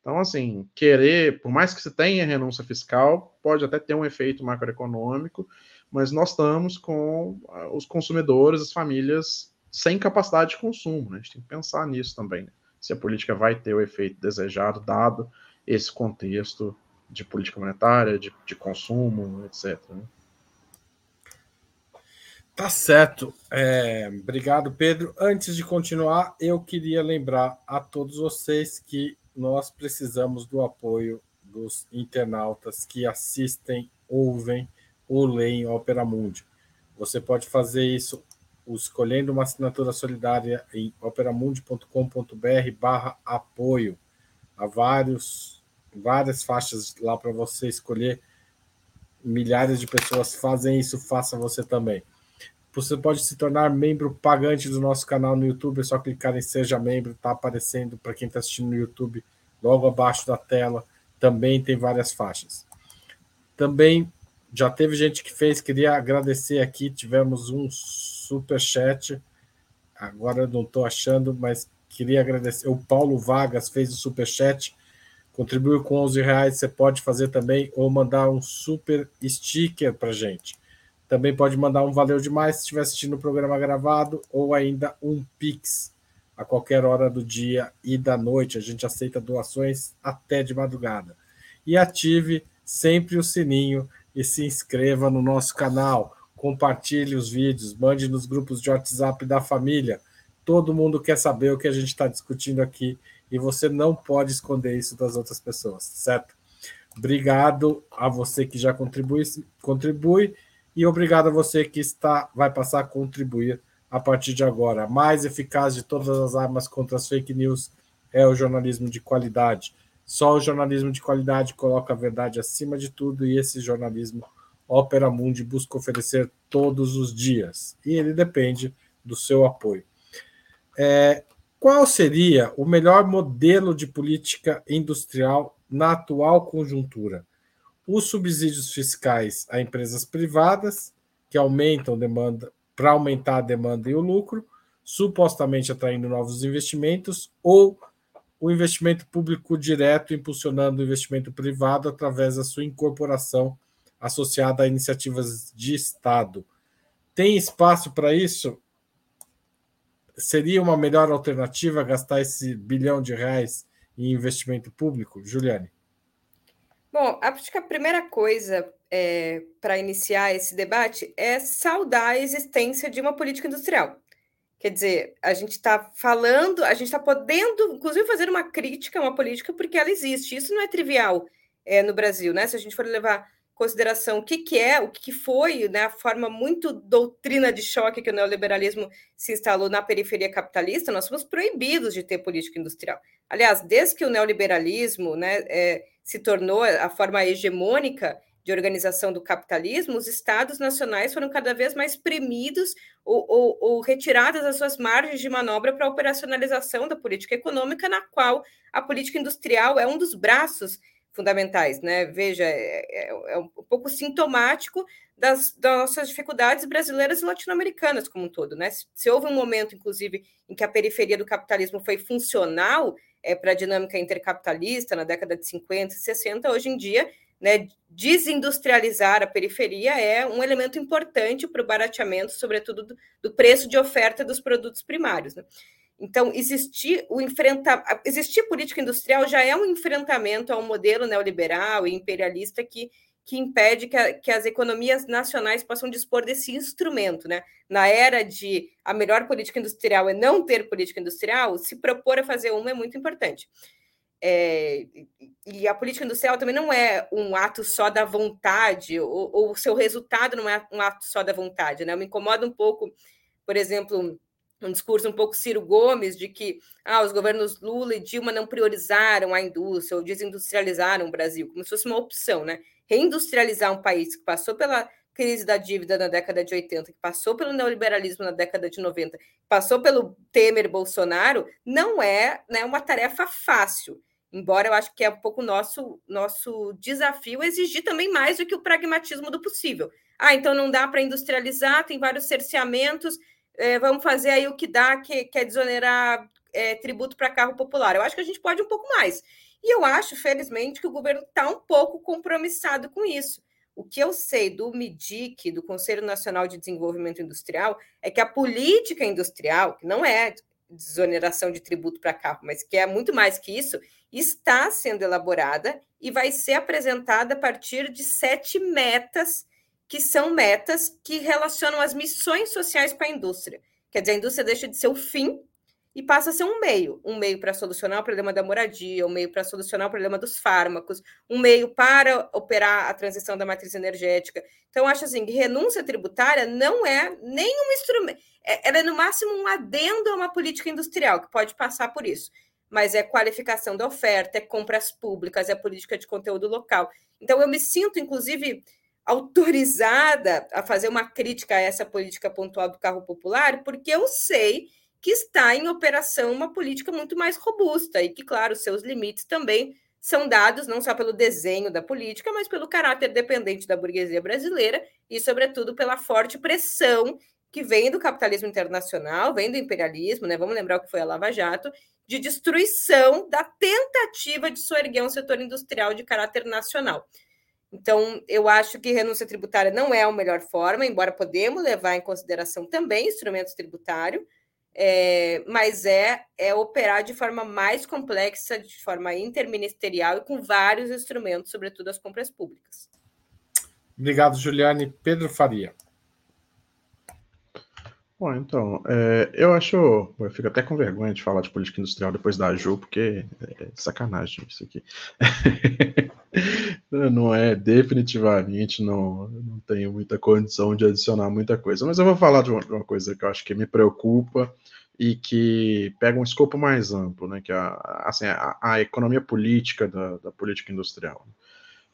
Então, assim, querer, por mais que se tenha renúncia fiscal, pode até ter um efeito macroeconômico, mas nós estamos com ah, os consumidores, as famílias sem capacidade de consumo. Né? A gente tem que pensar nisso também. Né? Se a política vai ter o efeito desejado, dado esse contexto de política monetária, de, de consumo, etc. Né? Tá certo. É, obrigado, Pedro. Antes de continuar, eu queria lembrar a todos vocês que nós precisamos do apoio dos internautas que assistem, ouvem ou leem Opera Mundi. Você pode fazer isso escolhendo uma assinatura solidária em operamundi.com.br barra apoio. Há vários, várias faixas lá para você escolher. Milhares de pessoas fazem isso, faça você também. Você pode se tornar membro pagante do nosso canal no YouTube, é só clicar em Seja Membro, está aparecendo para quem está assistindo no YouTube, logo abaixo da tela. Também tem várias faixas. Também Já teve gente que fez, queria agradecer aqui, tivemos um super chat. Agora eu não estou achando, mas queria agradecer. O Paulo Vargas fez o super chat, contribuiu com 11 reais. Você pode fazer também ou mandar um super sticker para gente. Também pode mandar um valeu demais se estiver assistindo o programa gravado ou ainda um pix a qualquer hora do dia e da noite. A gente aceita doações até de madrugada. E ative sempre o sininho e se inscreva no nosso canal. Compartilhe os vídeos, mande nos grupos de WhatsApp da família. Todo mundo quer saber o que a gente está discutindo aqui e você não pode esconder isso das outras pessoas, certo? Obrigado a você que já contribui, contribui e obrigado a você que está vai passar a contribuir a partir de agora. A mais eficaz de todas as armas contra as fake news é o jornalismo de qualidade. Só o jornalismo de qualidade coloca a verdade acima de tudo e esse jornalismo Opera Mundi busca oferecer todos os dias e ele depende do seu apoio. É, qual seria o melhor modelo de política industrial na atual conjuntura? Os subsídios fiscais a empresas privadas, que aumentam demanda para aumentar a demanda e o lucro, supostamente atraindo novos investimentos, ou o investimento público direto impulsionando o investimento privado através da sua incorporação associada a iniciativas de Estado. Tem espaço para isso? Seria uma melhor alternativa gastar esse bilhão de reais em investimento público? Juliane. Bom, acho que a primeira coisa é, para iniciar esse debate é saudar a existência de uma política industrial. Quer dizer, a gente está falando, a gente está podendo, inclusive, fazer uma crítica a uma política porque ela existe. Isso não é trivial é, no Brasil, né? Se a gente for levar em consideração o que, que é, o que, que foi, né, a forma muito doutrina de choque que o neoliberalismo se instalou na periferia capitalista, nós somos proibidos de ter política industrial. Aliás, desde que o neoliberalismo né, é, se tornou a forma hegemônica de organização do capitalismo, os estados nacionais foram cada vez mais premidos ou, ou, ou retiradas as suas margens de manobra para a operacionalização da política econômica, na qual a política industrial é um dos braços fundamentais. Né? Veja, é, é, é um pouco sintomático das, das, nossas dificuldades brasileiras e latino-americanas como um todo. Né? Se, se houve um momento, inclusive, em que a periferia do capitalismo foi funcional é, para a dinâmica intercapitalista, na década de 50 e 60, hoje em dia né, desindustrializar a periferia é um elemento importante para o barateamento, sobretudo do, do, preço de oferta dos produtos primários. Né? Então, existir, o enfrenta, existir política industrial já é um enfrentamento ao modelo neoliberal e imperialista que, que impede que, a, que as economias nacionais possam dispor desse instrumento. Né? Na era de a melhor política industrial é não ter política industrial, se propor a fazer uma é muito importante. É, e a política industrial também não é um ato só da vontade, ou, o seu resultado não é um ato só da vontade. Né? Me incomoda um pouco, por exemplo, um discurso um pouco Ciro Gomes de que ah, os governos Lula e Dilma não priorizaram a indústria ou desindustrializaram o Brasil, como se fosse uma opção. Né? Reindustrializar um país que passou pela crise da dívida na década de 80, que passou pelo neoliberalismo na década de 90, passou pelo Temer Bolsonaro, não é né, uma tarefa fácil embora eu acho que é um pouco nosso nosso desafio exigir também mais do que o pragmatismo do possível. Ah, então não dá para industrializar, tem vários cerceamentos, é, vamos fazer aí o que dá, que, que é desonerar é, tributo para carro popular. Eu acho que a gente pode um pouco mais. E eu acho, felizmente, que o governo está um pouco compromissado com isso. O que eu sei do MIDIC, do Conselho Nacional de Desenvolvimento Industrial, é que a política industrial, que não é desoneração de tributo para carro, mas que é muito mais que isso, está sendo elaborada e vai ser apresentada a partir de sete metas, que são metas que relacionam as missões sociais com a indústria. Quer dizer, a indústria deixa de ser o fim e passa a ser um meio, um meio para solucionar o problema da moradia, um meio para solucionar o problema dos fármacos, um meio para operar a transição da matriz energética. Então, acho assim, que renúncia tributária não é nenhum instrumento, é, ela é no máximo um adendo a uma política industrial, que pode passar por isso, mas é qualificação da oferta, é compras públicas, é política de conteúdo local. Então, eu me sinto, inclusive, autorizada a fazer uma crítica a essa política pontual do carro popular, porque eu sei que está em operação uma política muito mais robusta e que, claro, seus limites também são dados não só pelo desenho da política, mas pelo caráter dependente da burguesia brasileira e, sobretudo, pela forte pressão que vem do capitalismo internacional, vem do imperialismo, né? Vamos lembrar o que foi a Lava Jato, de destruição da tentativa de soerguer um setor industrial de caráter nacional. Então, eu acho que renúncia tributária não é a melhor forma, embora podemos levar em consideração também instrumentos tributários, é, mas é, é operar de forma mais complexa, de forma interministerial e com vários instrumentos, sobretudo as compras públicas. Obrigado, Juliane. Pedro Faria. Bom, então, é, eu acho. Eu fico até com vergonha de falar de política industrial depois da Ju, porque é sacanagem isso aqui. não é, definitivamente, não, não tenho muita condição de adicionar muita coisa. Mas eu vou falar de uma, de uma coisa que eu acho que me preocupa e que pega um escopo mais amplo, né, que é a, assim, a, a economia política da, da política industrial.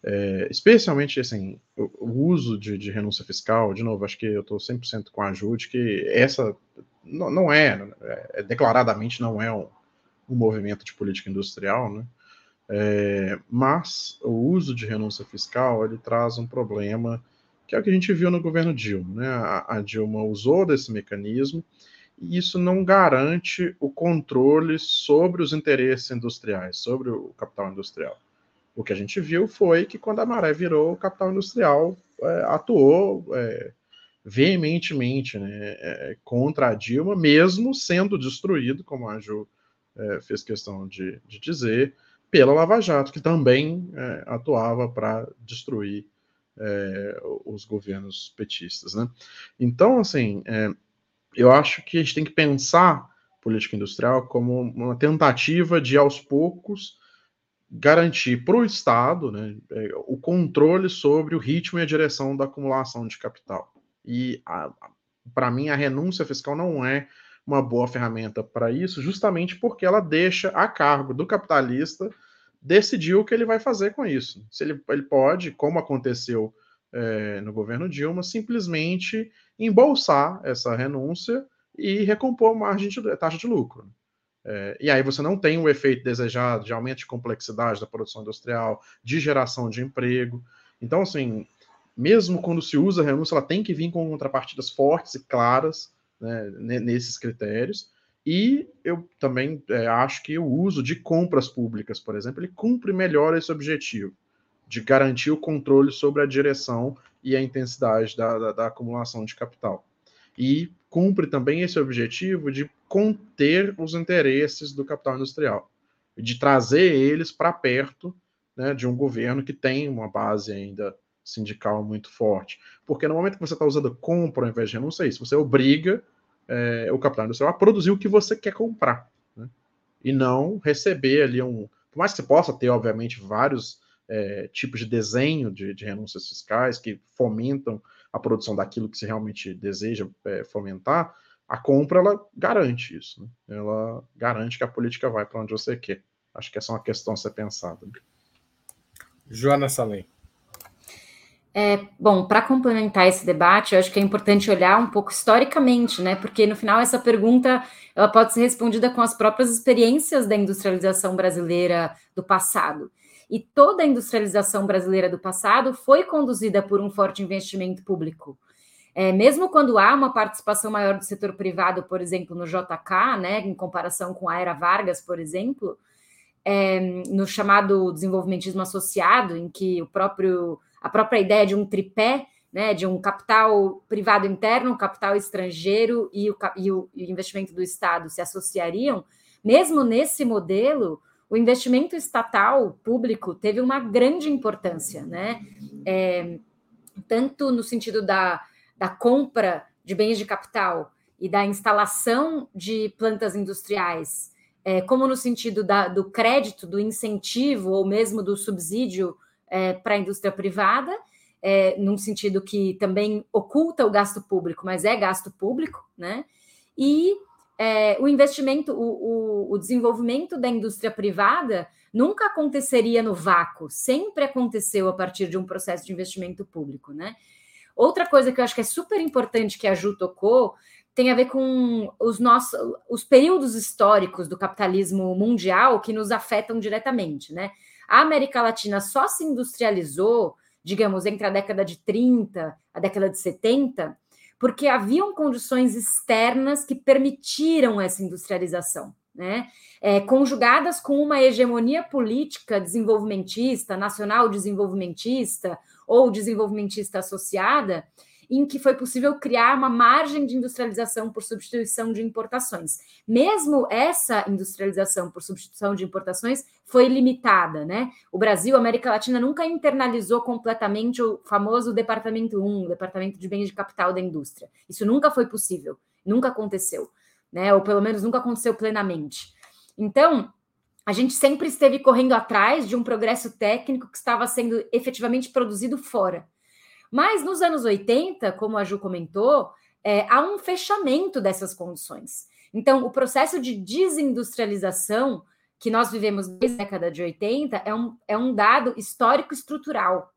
É, especialmente assim, o, uso de, de, renúncia fiscal, de novo, acho que eu estou 100% com a ajuda que essa não, não é, é, declaradamente não é um, um, movimento de política industrial, né? É, mas o uso de renúncia fiscal ele traz um problema que é o que a gente viu no governo Dilma, né? A, a Dilma usou desse mecanismo e isso não garante o controle sobre os interesses industriais, sobre o capital industrial. O que a gente viu foi que quando a maré virou, o capital industrial é, atuou é, veementemente né, é, contra a Dilma, mesmo sendo destruído, como a Ju é, fez questão de, de, dizer, pela Lava Jato, que também é, atuava para destruir é, os governos petistas. Né? Então, assim, eu acho que a gente tem que pensar política industrial como uma tentativa de, aos poucos, garantir para o Estado né, é, o controle sobre o ritmo e a direção da acumulação de capital. E, para mim, a renúncia fiscal não é uma boa ferramenta para isso, justamente porque ela deixa a cargo do capitalista decidir o que ele vai fazer com isso. Se ele, ele pode, como aconteceu é, no governo Dilma, simplesmente embolsar essa renúncia e recompor margem de taxa de lucro. É, e aí você não tem o efeito desejado de aumento de complexidade da produção industrial, de geração de emprego. Então, assim, mesmo quando se usa a renúncia, ela tem que vir com contrapartidas fortes e claras né, nesses critérios. E eu também é, acho que o uso de compras públicas, por exemplo, ele cumpre melhor esse objetivo de garantir o controle sobre a direção e a intensidade da, da, da acumulação de capital. E cumpre também esse objetivo de conter os interesses do capital industrial, de trazer eles para perto né, de um governo que tem uma base ainda sindical muito forte. Porque no momento que você está usando compra ao invés de renúncia, é isso, você obriga é, o capital industrial a produzir o que você quer comprar. Né? E não receber ali um. Por mais que você possa ter, obviamente, vários é, tipos de desenho de, de renúncias fiscais que fomentam a produção daquilo que se realmente deseja é, fomentar, a compra ela garante isso. Né? Ela garante que a política vai para onde você quer. Acho que essa é uma questão a ser pensada. Joana Salem. É, bom, para complementar esse debate, eu acho que é importante olhar um pouco historicamente, né? Porque no final essa pergunta ela pode ser respondida com as próprias experiências da industrialização brasileira do passado e toda a industrialização brasileira do passado foi conduzida por um forte investimento público. É, mesmo quando há uma participação maior do setor privado, por exemplo, no JK, né, em comparação com a Era Vargas, por exemplo, é, no chamado desenvolvimentismo associado, em que o próprio, a própria ideia de um tripé, né, de um capital privado interno, um capital estrangeiro e o, e o investimento do Estado se associariam, mesmo nesse modelo, o investimento estatal público teve uma grande importância, né? É, tanto no sentido da, da compra de bens de capital e da instalação de plantas industriais, é, como no sentido da, do crédito, do incentivo ou mesmo do subsídio é, para a indústria privada, é, num sentido que também oculta o gasto público, mas é gasto público, né? E é, o investimento, o, o, o, desenvolvimento da indústria privada nunca aconteceria no vácuo, sempre aconteceu a partir de um processo de investimento público, né? Outra coisa que eu acho que é super importante que a Ju tocou tem a ver com os nossos os períodos históricos do capitalismo mundial que nos afetam diretamente, né? a América Latina só se industrializou, digamos, entre a década de 30, a década de 70, porque haviam condições externas que permitiram essa industrialização. Né? É, conjugadas com uma hegemonia política desenvolvimentista, nacional desenvolvimentista ou desenvolvimentista associada, em que foi possível criar uma margem de industrialização por substituição de importações. Mesmo essa industrialização por substituição de importações foi limitada, né? O Brasil, a América Latina nunca internalizou completamente o famoso Departamento 1, Departamento de Bens de Capital da Indústria. Isso nunca foi possível, nunca aconteceu, né? Ou pelo menos nunca aconteceu plenamente. Então, a gente sempre esteve correndo atrás de um progresso técnico que estava sendo efetivamente produzido fora. Mas nos anos 80, como a Ju comentou, é, há um fechamento dessas condições. Então, o processo de desindustrialização que nós vivemos desde a década de 80 é um, é um dado histórico estrutural.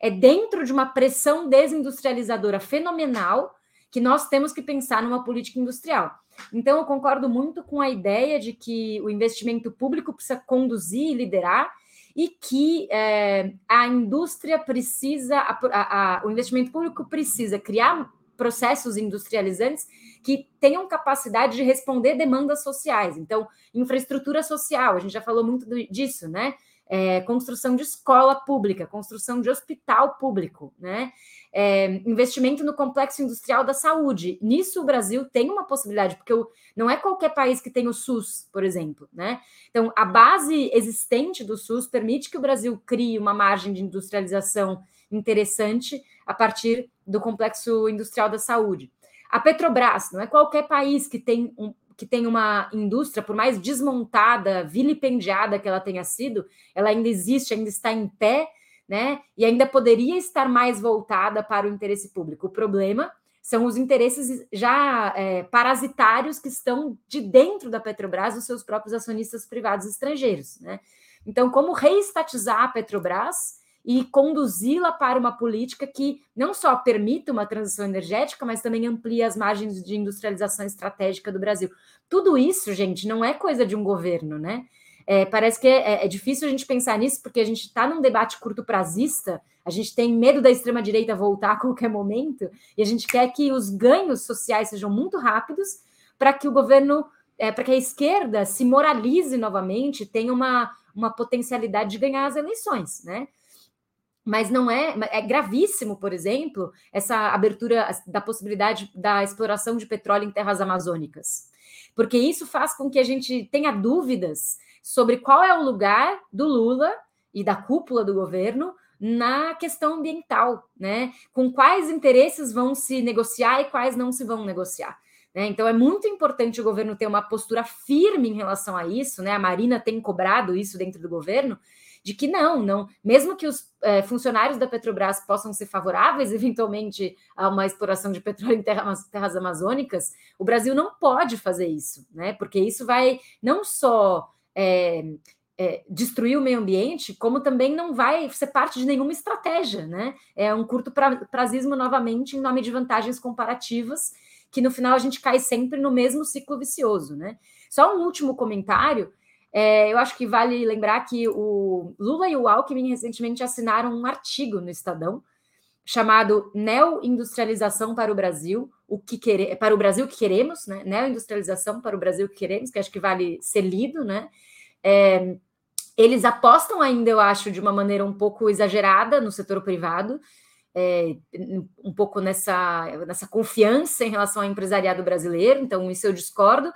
É dentro de uma pressão desindustrializadora fenomenal que nós temos que pensar numa política industrial. Então, eu concordo muito com a ideia de que o investimento público precisa conduzir e liderar e que é, a indústria precisa, a, a, o investimento público precisa criar processos industrializantes que tenham capacidade de responder demandas sociais. Então, infraestrutura social, a gente já falou muito disso, né? É, construção de escola pública, construção de hospital público, né? É, investimento no complexo industrial da saúde. Nisso o Brasil tem uma possibilidade, porque o, não é qualquer país que tem o SUS, por exemplo, né? Então, a base existente do SUS permite que o Brasil crie uma margem de industrialização interessante a partir do complexo industrial da saúde. A Petrobras, não é qualquer país que tem, um, que tem uma indústria, por mais desmontada, vilipendiada que ela tenha sido, ela ainda existe, ainda está em pé, né? E ainda poderia estar mais voltada para o interesse público. O problema são os interesses já é, parasitários que estão de dentro da Petrobras, os seus próprios acionistas privados estrangeiros, né? Então, como reestatizar a Petrobras e conduzi-la para uma política que não só permita uma transição energética, mas também amplie as margens de industrialização estratégica do Brasil. Tudo isso, gente, não é coisa de um governo, né? É, parece que é, é, difícil a gente pensar nisso, porque a gente está num debate curto prazista, a gente tem medo da extrema-direita voltar a qualquer momento, e a gente quer que os ganhos sociais sejam muito rápidos para que o governo, é, para que a esquerda se moralize novamente, tenha uma, uma potencialidade de ganhar as eleições, né? Mas não é, é gravíssimo, por exemplo, essa abertura da possibilidade da exploração de petróleo em terras amazônicas, porque isso faz com que a gente tenha dúvidas sobre qual é o lugar do Lula e da cúpula do governo na questão ambiental, né? Com quais interesses vão se negociar e quais não se vão negociar. Né? Então é muito importante o governo ter uma postura firme em relação a isso, né? A Marina tem cobrado isso dentro do governo, de que não, não, mesmo que os é, funcionários da Petrobras possam ser favoráveis eventualmente a uma exploração de petróleo em terras, terras amazônicas, o Brasil não pode fazer isso, né? Porque isso vai não só é, é, destruir o meio ambiente, como também não vai ser parte de nenhuma estratégia, né? É um curto prazismo novamente em nome de vantagens comparativas, que no final a gente cai sempre no mesmo ciclo vicioso, né? Só um último comentário é, eu acho que vale lembrar que o Lula e o Alckmin recentemente assinaram um artigo no Estadão chamado Neo-industrialização para o Brasil, o que quere... para o Brasil que queremos, né? Neo-industrialização para o Brasil que queremos, que acho que vale ser lido, né? É, eles apostam ainda, eu acho, de uma maneira um pouco exagerada no setor privado, é, um pouco nessa, nessa confiança em relação ao empresariado brasileiro, então isso eu discordo,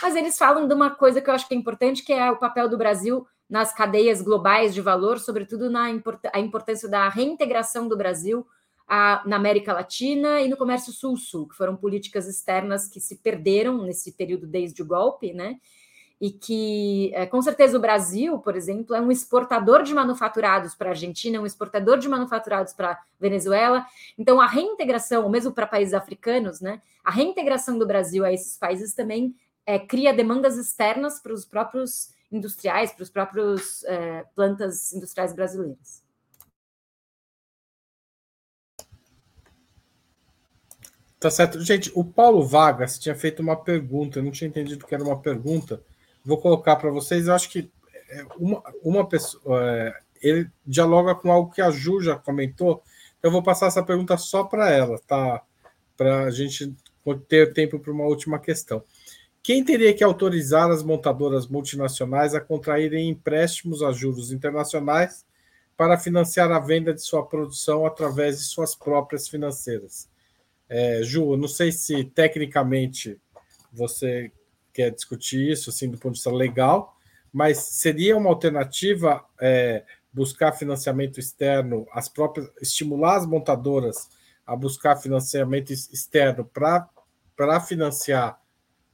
mas eles falam de uma coisa que eu acho que é importante, que é o papel do Brasil nas cadeias globais de valor, sobretudo na import a importância da reintegração do Brasil a, na América Latina e no comércio sul-sul, que foram políticas externas que se perderam nesse período desde o golpe, né? E que, é, com certeza, o Brasil, por exemplo, é um exportador de manufaturados para a Argentina, um exportador de manufaturados para a Venezuela. Então, a reintegração, mesmo para países africanos, né? A reintegração do Brasil a esses países também é, cria demandas externas para os próprios industriais, para os próprios é, plantas industriais brasileiras. Tá certo. Gente, o Paulo Vargas tinha feito uma pergunta, eu não tinha entendido que era uma pergunta. Vou colocar para vocês. Eu acho que é, uma, uma pessoa. É, ele dialoga com algo que a Ju já comentou. Eu vou passar essa pergunta só para ela, tá? Para a gente ter tempo para uma última questão. Quem teria que autorizar as montadoras multinacionais a contraírem empréstimos a juros internacionais para financiar a venda de sua produção através de suas próprias financeiras? É, Ju, não sei se tecnicamente você quer discutir isso, assim, do ponto de vista legal, mas seria uma alternativa é, buscar financiamento externo, as próprias estimular as montadoras a buscar financiamento externo para financiar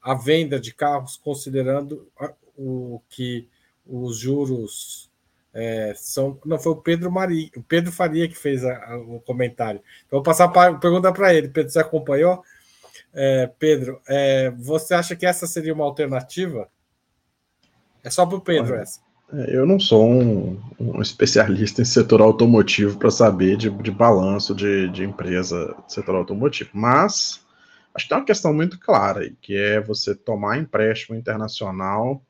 a venda de carros, considerando o que os juros é, são. Não, foi o Pedro Maria, o Pedro Faria que fez a, a, o comentário. Então, vou passar a pergunta para ele. Pedro, você acompanhou? É, Pedro, é, você acha que essa seria uma alternativa? É só para o Pedro Olha, essa. É, eu não sou um, um especialista em setor automotivo para saber de, de balanço de, de empresa do setor automotivo, mas acho que tem uma questão muito clara aí, que é você tomar empréstimo internacional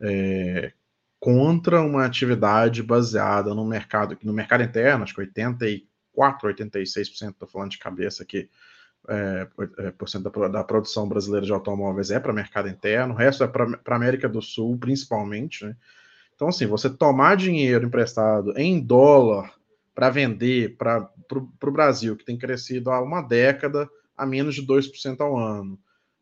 é, contra uma atividade baseada no mercado, no mercado interno, acho que 84, 86%, estou falando de cabeça aqui, é, é, por cento da, da, produção brasileira de automóveis é para mercado interno, o resto é para a América do Sul, principalmente. Né? Então, assim, você tomar dinheiro emprestado em dólar para vender para o Brasil, que tem crescido há uma década a menos de 2% ao ano,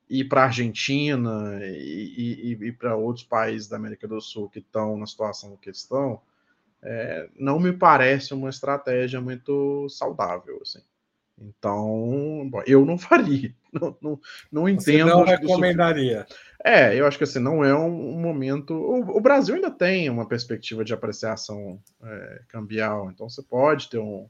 e para a Argentina e, e, e para outros países da América do Sul que estão na situação que estão, é, não me parece uma estratégia muito saudável. Assim. Então, bom, eu não faria. Não, não, não entendo. Você não recomendaria. É, eu acho que assim, não é um, um momento. O, o, Brasil ainda tem uma perspectiva de apreciação é, cambial, então você pode ter um,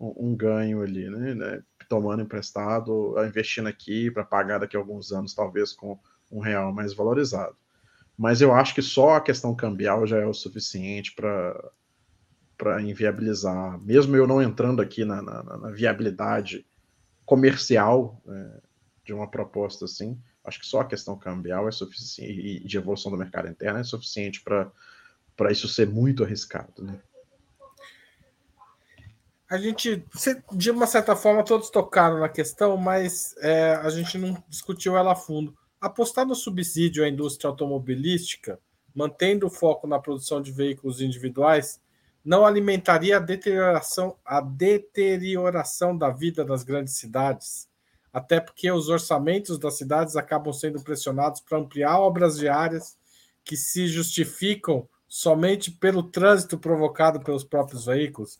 um, um ganho ali, né, né? Tomando emprestado, investindo aqui para pagar daqui a alguns anos, talvez com um real mais valorizado. Mas eu acho que só a questão cambial já é o suficiente para para inviabilizar, mesmo eu não entrando aqui na, na, na viabilidade comercial é, de uma proposta assim, acho que só a questão cambial é suficiente e de evolução do mercado interno é suficiente para isso ser muito arriscado. Né? A gente, de uma certa forma, todos tocaram na questão, mas é, a gente não discutiu ela a fundo. Apostar no subsídio à indústria automobilística, mantendo o foco na produção de veículos individuais, não alimentaria a deterioração, a deterioração da vida nas grandes cidades, até porque os orçamentos das cidades acabam sendo pressionados para ampliar obras viárias que se justificam somente pelo trânsito provocado pelos próprios veículos,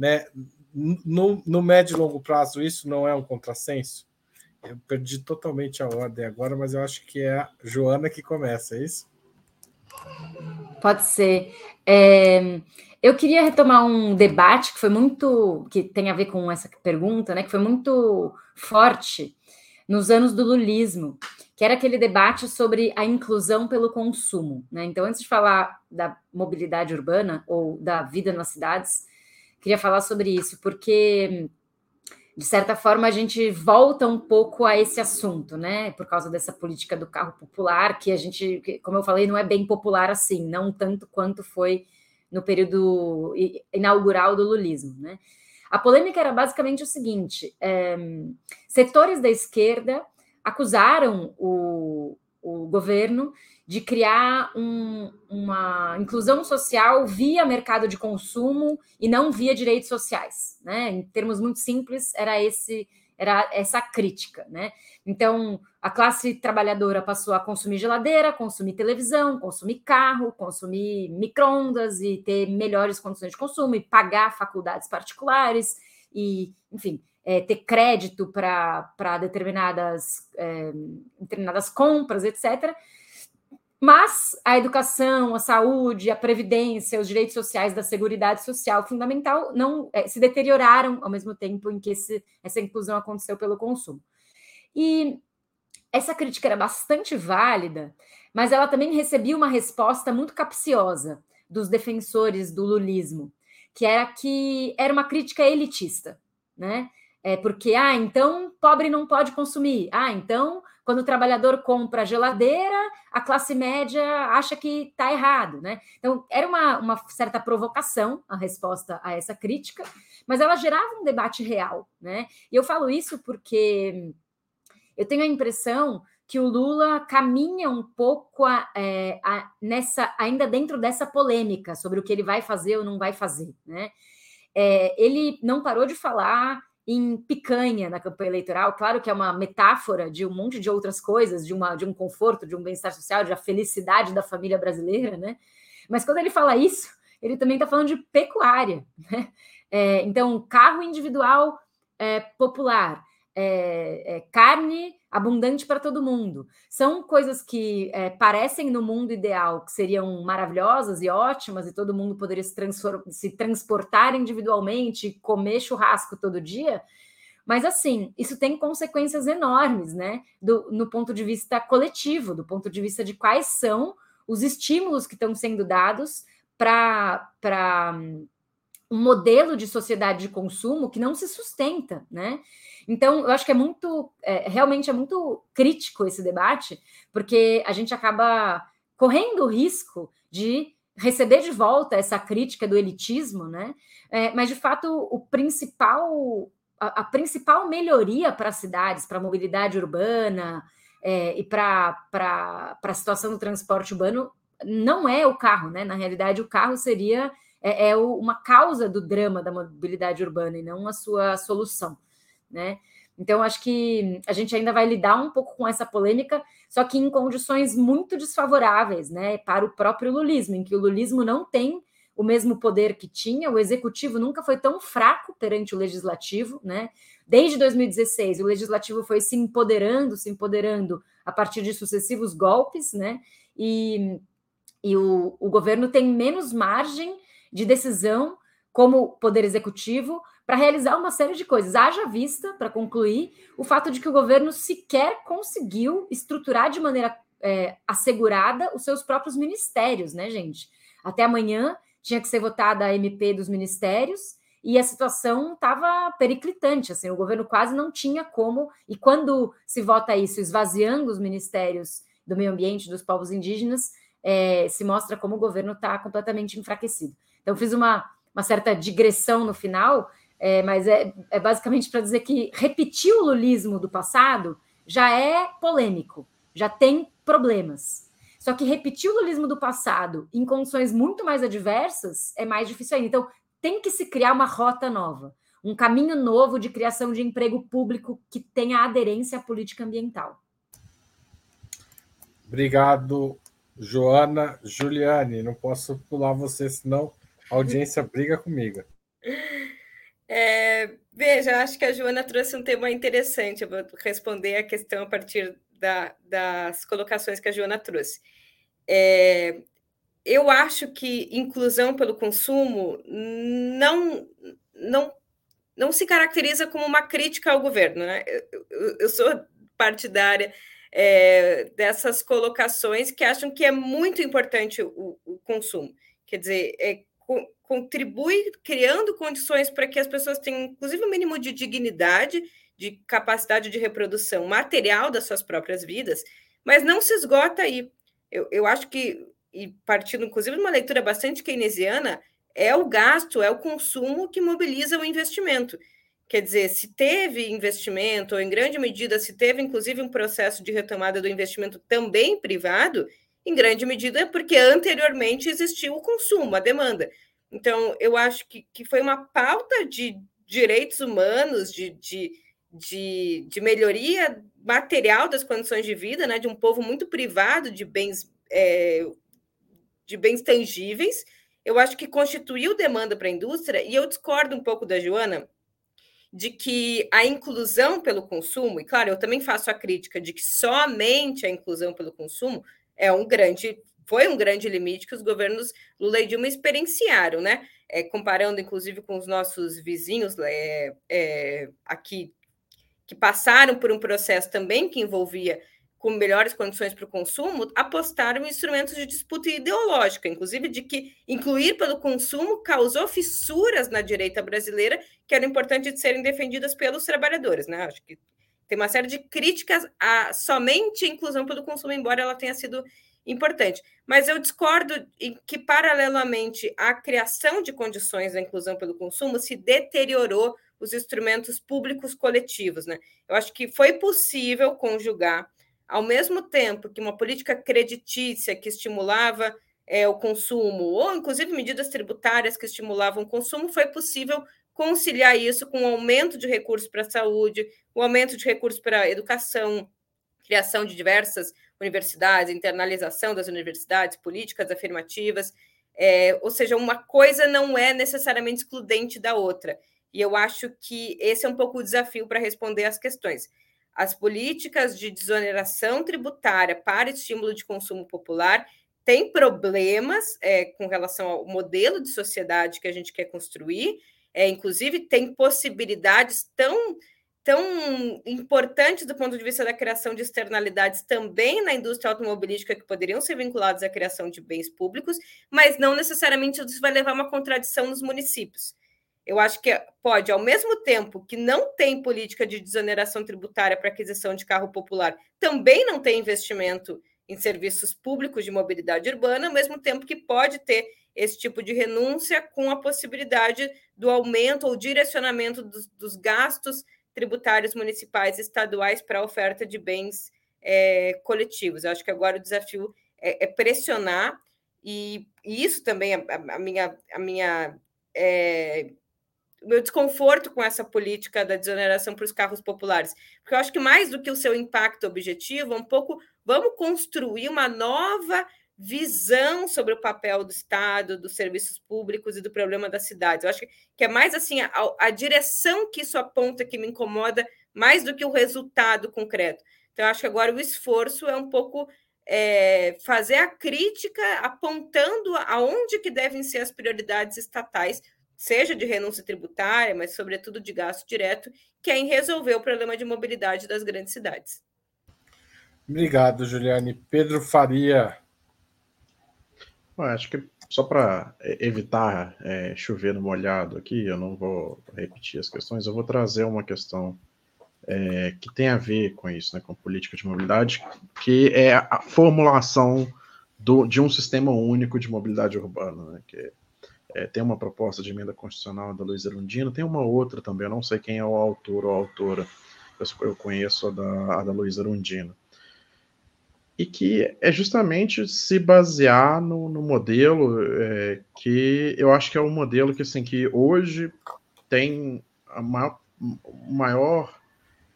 né? No, no médio e longo prazo, isso não é um contrassenso? Eu perdi totalmente a ordem agora, mas eu acho que é a Joana que começa, é isso? Pode ser. É, eu queria retomar um debate que foi muito, que tem a ver com essa pergunta, né? Que foi muito forte nos anos do lulismo, que era aquele debate sobre a inclusão pelo consumo. Né? Então, antes de falar da mobilidade urbana ou da vida nas cidades, queria falar sobre isso, porque de certa forma a gente volta um pouco a esse assunto, né? Por causa dessa política do carro popular, que a gente, como eu falei, não é bem popular assim, não tanto quanto foi no período inaugural do lulismo. Né? A polêmica era basicamente o seguinte: é, setores da esquerda acusaram o, o governo de criar um, uma inclusão social via mercado de consumo e não via direitos sociais. Né? Em termos muito simples, era esse era essa crítica, né? Então, a classe trabalhadora passou a consumir geladeira, consumir televisão, consumir carro, consumir microondas e ter melhores condições de consumo e pagar faculdades particulares e, enfim, é, ter crédito para determinadas, é, determinadas compras, etc. Mas a educação, a saúde, a previdência, os direitos sociais da seguridade social fundamental não é, se deterioraram ao mesmo tempo em que esse, essa inclusão aconteceu pelo consumo. E essa crítica era bastante válida, mas ela também recebia uma resposta muito capciosa dos defensores do lulismo, que era que era uma crítica elitista, né? É porque, ah, então pobre não pode consumir. Ah, então quando o trabalhador compra geladeira, a classe média acha que está errado, né? Então, era uma, uma certa provocação a resposta a essa crítica, mas ela gerava um debate real, né? E eu falo isso porque eu tenho a impressão que o Lula caminha um pouco a, é, a, nessa, ainda dentro dessa polêmica sobre o que ele vai fazer ou não vai fazer, né? É, ele não parou de falar em picanha na campanha eleitoral. Claro que é uma metáfora de um monte de outras coisas, de, uma, de um conforto, de um bem-estar social, de a felicidade da família brasileira, né? Mas quando ele fala isso, ele também está falando de pecuária, né? É, então, carro individual é, popular, é, é, carne abundante para todo mundo. São coisas que é, parecem no mundo ideal que seriam maravilhosas e ótimas e todo mundo poderia se, se transportar individualmente, comer churrasco todo dia. Mas assim, isso tem consequências enormes, né? Do, no ponto de vista coletivo, do ponto de vista de quais são os estímulos que estão sendo dados para um modelo de sociedade de consumo que não se sustenta, né? Então, eu acho que é muito, é, realmente é muito crítico esse debate, porque a gente acaba correndo o risco de receber de volta essa crítica do elitismo, né? É, mas de fato, o principal, a, a principal melhoria para as cidades, para a mobilidade urbana é, e para a situação do transporte urbano não é o carro, né? Na realidade, o carro seria é, é uma causa do drama da mobilidade urbana e não a sua solução, né? Então, acho que a gente ainda vai lidar um pouco com essa polêmica, só que em condições muito desfavoráveis, né, para o próprio lulismo, em que o lulismo não tem o mesmo poder que tinha, o executivo nunca foi tão fraco perante o legislativo, né? Desde 2016, o legislativo foi se empoderando, se empoderando a partir de sucessivos golpes, né? E, e o, o governo tem menos margem de decisão como poder executivo para realizar uma série de coisas. Haja vista, para concluir, o fato de que o governo sequer conseguiu estruturar de maneira é, assegurada os seus próprios ministérios, né, gente? Até amanhã tinha que ser votada a MP dos ministérios e a situação estava periclitante, assim, o governo quase não tinha como, e quando se vota isso esvaziando os ministérios do meio ambiente, dos povos indígenas, é, se mostra como o governo está completamente enfraquecido. Então, fiz uma, uma certa digressão no final, é, mas é, é basicamente para dizer que repetir o lulismo do passado já é polêmico, já tem problemas. Só que repetir o lulismo do passado em condições muito mais adversas é mais difícil ainda. Então, tem que se criar uma rota nova, um caminho novo de criação de emprego público que tenha aderência à política ambiental. Obrigado, Joana. Juliane, não posso pular você, senão a audiência briga comigo. É, veja, acho que a Joana trouxe um tema interessante. Eu vou responder a questão a partir da, das colocações que a Joana trouxe. É, eu acho que inclusão pelo consumo não, não, não se caracteriza como uma crítica ao governo. Né? Eu, eu, eu sou partidária é, dessas colocações que acham que é muito importante o, o consumo. Quer dizer, é, contribui criando condições para que as pessoas tenham, inclusive, o um mínimo de dignidade, de capacidade de reprodução material das suas próprias vidas, mas não se esgota aí. Eu, eu acho que, e partindo, inclusive, de uma leitura bastante keynesiana, é o gasto, é o consumo que mobiliza o investimento. Quer dizer, se teve investimento, ou em grande medida se teve, inclusive, um processo de retomada do investimento também privado, em grande medida porque anteriormente existiu o consumo, a demanda. Então, eu acho que, que foi uma pauta de direitos humanos, de, de, de, de melhoria material das condições de vida, né, de um povo muito privado de bens, é, de bens tangíveis. Eu acho que constituiu demanda para a indústria, e eu discordo um pouco da Joana de que a inclusão pelo consumo, e claro, eu também faço a crítica de que somente a inclusão pelo consumo é um grande, foi um grande limite que os governos Lula e Dilma experienciaram, né? É, comparando, inclusive, com os nossos vizinhos é, é, aqui, que passaram por um processo também que envolvia com melhores condições para o consumo, apostaram em instrumentos de disputa ideológica, inclusive de que incluir pelo consumo causou fissuras na direita brasileira que eram importantes de serem defendidas pelos trabalhadores, né? Acho que tem uma série de críticas a somente inclusão pelo consumo, embora ela tenha sido importante. Mas eu discordo em que, paralelamente à criação de condições da inclusão pelo consumo, se deteriorou os instrumentos públicos coletivos. Né? Eu acho que foi possível conjugar, ao mesmo tempo que uma política creditícia que estimulava é, o consumo, ou inclusive medidas tributárias que estimulavam o consumo, foi possível conciliar isso com o aumento de recursos para a saúde, o aumento de recursos para a educação, criação de diversas universidades, internalização das universidades, políticas afirmativas. É, ou seja, uma coisa não é necessariamente excludente da outra. E eu acho que esse é um pouco o desafio para responder às questões. As políticas de desoneração tributária para estímulo de consumo popular têm problemas é, com relação ao modelo de sociedade que a gente quer construir, é, inclusive tem possibilidades tão tão importantes do ponto de vista da criação de externalidades também na indústria automobilística que poderiam ser vinculadas à criação de bens públicos, mas não necessariamente isso vai levar a uma contradição nos municípios. Eu acho que pode, ao mesmo tempo que não tem política de desoneração tributária para aquisição de carro popular, também não tem investimento em serviços públicos de mobilidade urbana, ao mesmo tempo que pode ter esse tipo de renúncia com a possibilidade do aumento ou direcionamento dos, dos gastos tributários municipais e estaduais para a oferta de bens é, coletivos. Eu acho que agora o desafio é, é pressionar, e, e, isso também, a, a minha, a minha é, meu desconforto com essa política da desoneração para os carros populares, porque eu acho que mais do que o seu impacto objetivo, é um pouco vamos construir uma nova visão sobre o papel do Estado, dos serviços públicos e do problema das cidades. Eu acho que é mais assim a, a direção que isso aponta que me incomoda mais do que o resultado concreto. Então, acho que agora o esforço é um pouco é, fazer a crítica apontando aonde que devem ser as prioridades estatais, seja de renúncia tributária, mas sobretudo de gasto direto, que é em resolver o problema de mobilidade das grandes cidades. Obrigado, Juliane. Pedro Faria, acho que só para evitar é, chover no molhado aqui, eu não vou repetir as questões, eu vou trazer uma questão é, que tem a ver com isso, né, com política de mobilidade, que é a formulação do, de um sistema único de mobilidade urbana, né, que é, tem uma proposta de emenda constitucional da Luiz Erundino, tem uma outra também, eu não sei quem é o autor ou a autora, eu conheço a da, a da Luiz Erundino e que é justamente se basear no, no modelo é, que eu acho que é um modelo que, assim, que hoje tem a maior, maior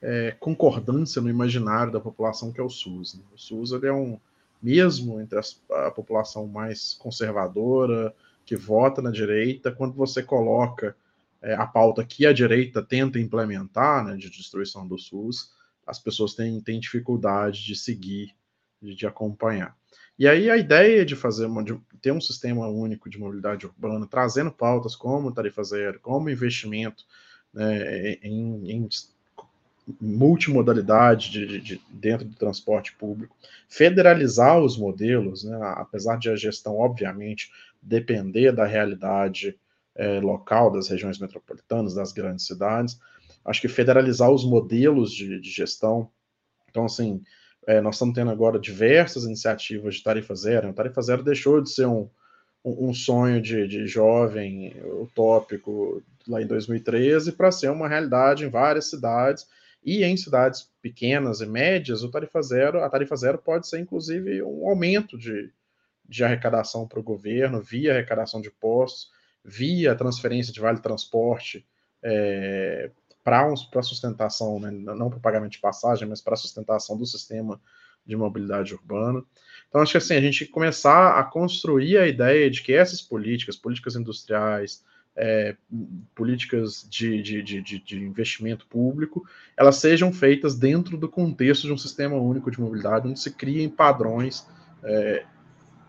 é, concordância no imaginário da população, que é o SUS. Né? O SUS ele é um, mesmo entre as, a população mais conservadora, que vota na direita, quando você coloca é, a pauta que a direita tenta implementar, né, de destruição do SUS, as pessoas têm, têm dificuldade de seguir de, de acompanhar. E aí a ideia de fazer uma, de ter um sistema único de mobilidade urbana, trazendo pautas como tarifa zero, como investimento né, em, em multimodalidade de, de, dentro do transporte público, federalizar os modelos, né, apesar de a gestão, obviamente, depender da realidade é, local das regiões metropolitanas, das grandes cidades, acho que federalizar os modelos de, de gestão, então, assim, é, nós estamos tendo agora diversas iniciativas de tarifa zero. A tarifa zero deixou de ser um, um, um sonho de, de jovem utópico lá em 2013 para ser uma realidade em várias cidades. E em cidades pequenas e médias, o tarifa zero, a tarifa zero pode ser inclusive um aumento de, de arrecadação para o governo via arrecadação de postos, via transferência de vale transporte é, para a sustentação, né, não para pagamento de passagem, mas para sustentação do sistema de mobilidade urbana. Então, acho que assim, a gente começar a construir a ideia de que essas políticas, políticas industriais, é, políticas de, de, de, de, investimento público, elas sejam feitas dentro do contexto de um sistema único de mobilidade, onde se criem padrões é,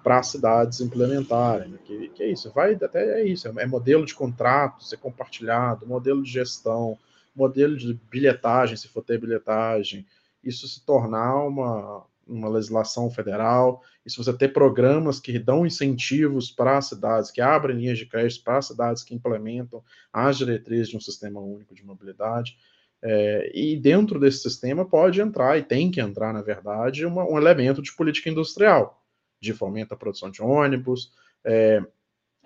para as cidades implementarem. Né? Que, que, é isso, vai até é isso, é modelo de contrato ser compartilhado, modelo de gestão, modelo de bilhetagem, se for ter bilhetagem, isso se tornar uma, uma legislação federal, e se você ter programas que dão incentivos para as cidades, que abrem linhas de crédito para as cidades que implementam as diretrizes de um sistema único de mobilidade, É, e dentro desse sistema pode entrar, e tem que entrar, na verdade, uma, um elemento de política industrial, de fomento à produção de ônibus, é,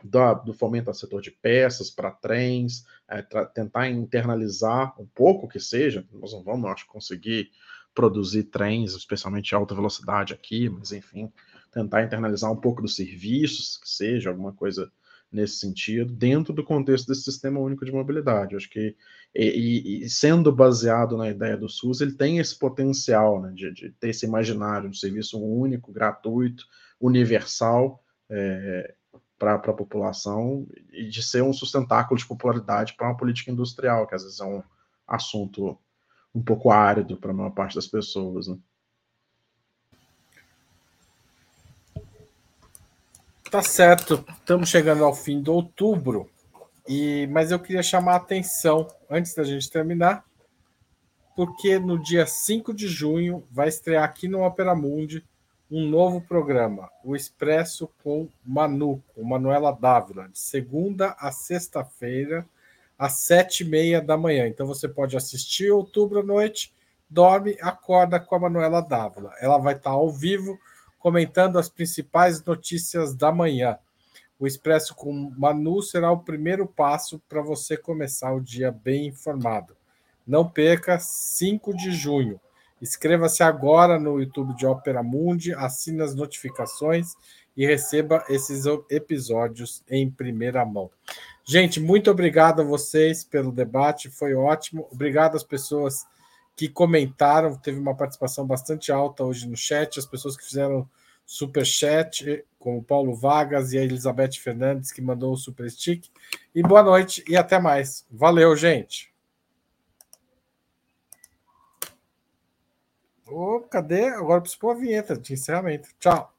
do, do fomento ao setor de peças para trens, é, tentar internalizar um pouco que seja, nós não vamos, acho, conseguir produzir trens, especialmente alta velocidade aqui, mas enfim, tentar internalizar um pouco dos serviços, que seja alguma coisa nesse sentido, dentro do contexto desse sistema único de mobilidade. acho que, e, e, sendo baseado na ideia do SUS, ele tem esse potencial né, de, de, ter esse imaginário de serviço único, gratuito, universal é, para a população e de ser um sustentáculo de popularidade para uma política industrial, que às vezes é um assunto um pouco árido para a maior parte das pessoas. Né? Tá certo, estamos chegando ao fim de outubro, e mas eu queria chamar a atenção, antes da gente terminar, porque no dia 5 de junho vai estrear aqui no Opera Mundi um novo programa, o Expresso com Manu, com Manuela Dávila, de segunda a sexta-feira, às sete e meia da manhã. Então você pode assistir outubro à noite, dorme, acorda com a Manuela Dávila. Ela vai estar ao vivo comentando as principais notícias da manhã. O Expresso com Manu será o primeiro passo para você começar o dia bem informado. Não perca, 5 de junho. Inscreva-se agora no YouTube de Ópera Mundi, assine as notificações e receba esses episódios em primeira mão. Gente, muito obrigado a vocês pelo debate, foi ótimo. Obrigado às pessoas que comentaram, teve uma participação bastante alta hoje no chat, as pessoas que fizeram super chat, como Paulo Vargas e a Elizabeth Fernandes, que mandou o super stick. E boa noite e até mais. Valeu, gente. Ô, cadê? Agora preciso pôr a vinheta de encerramento. Tchau.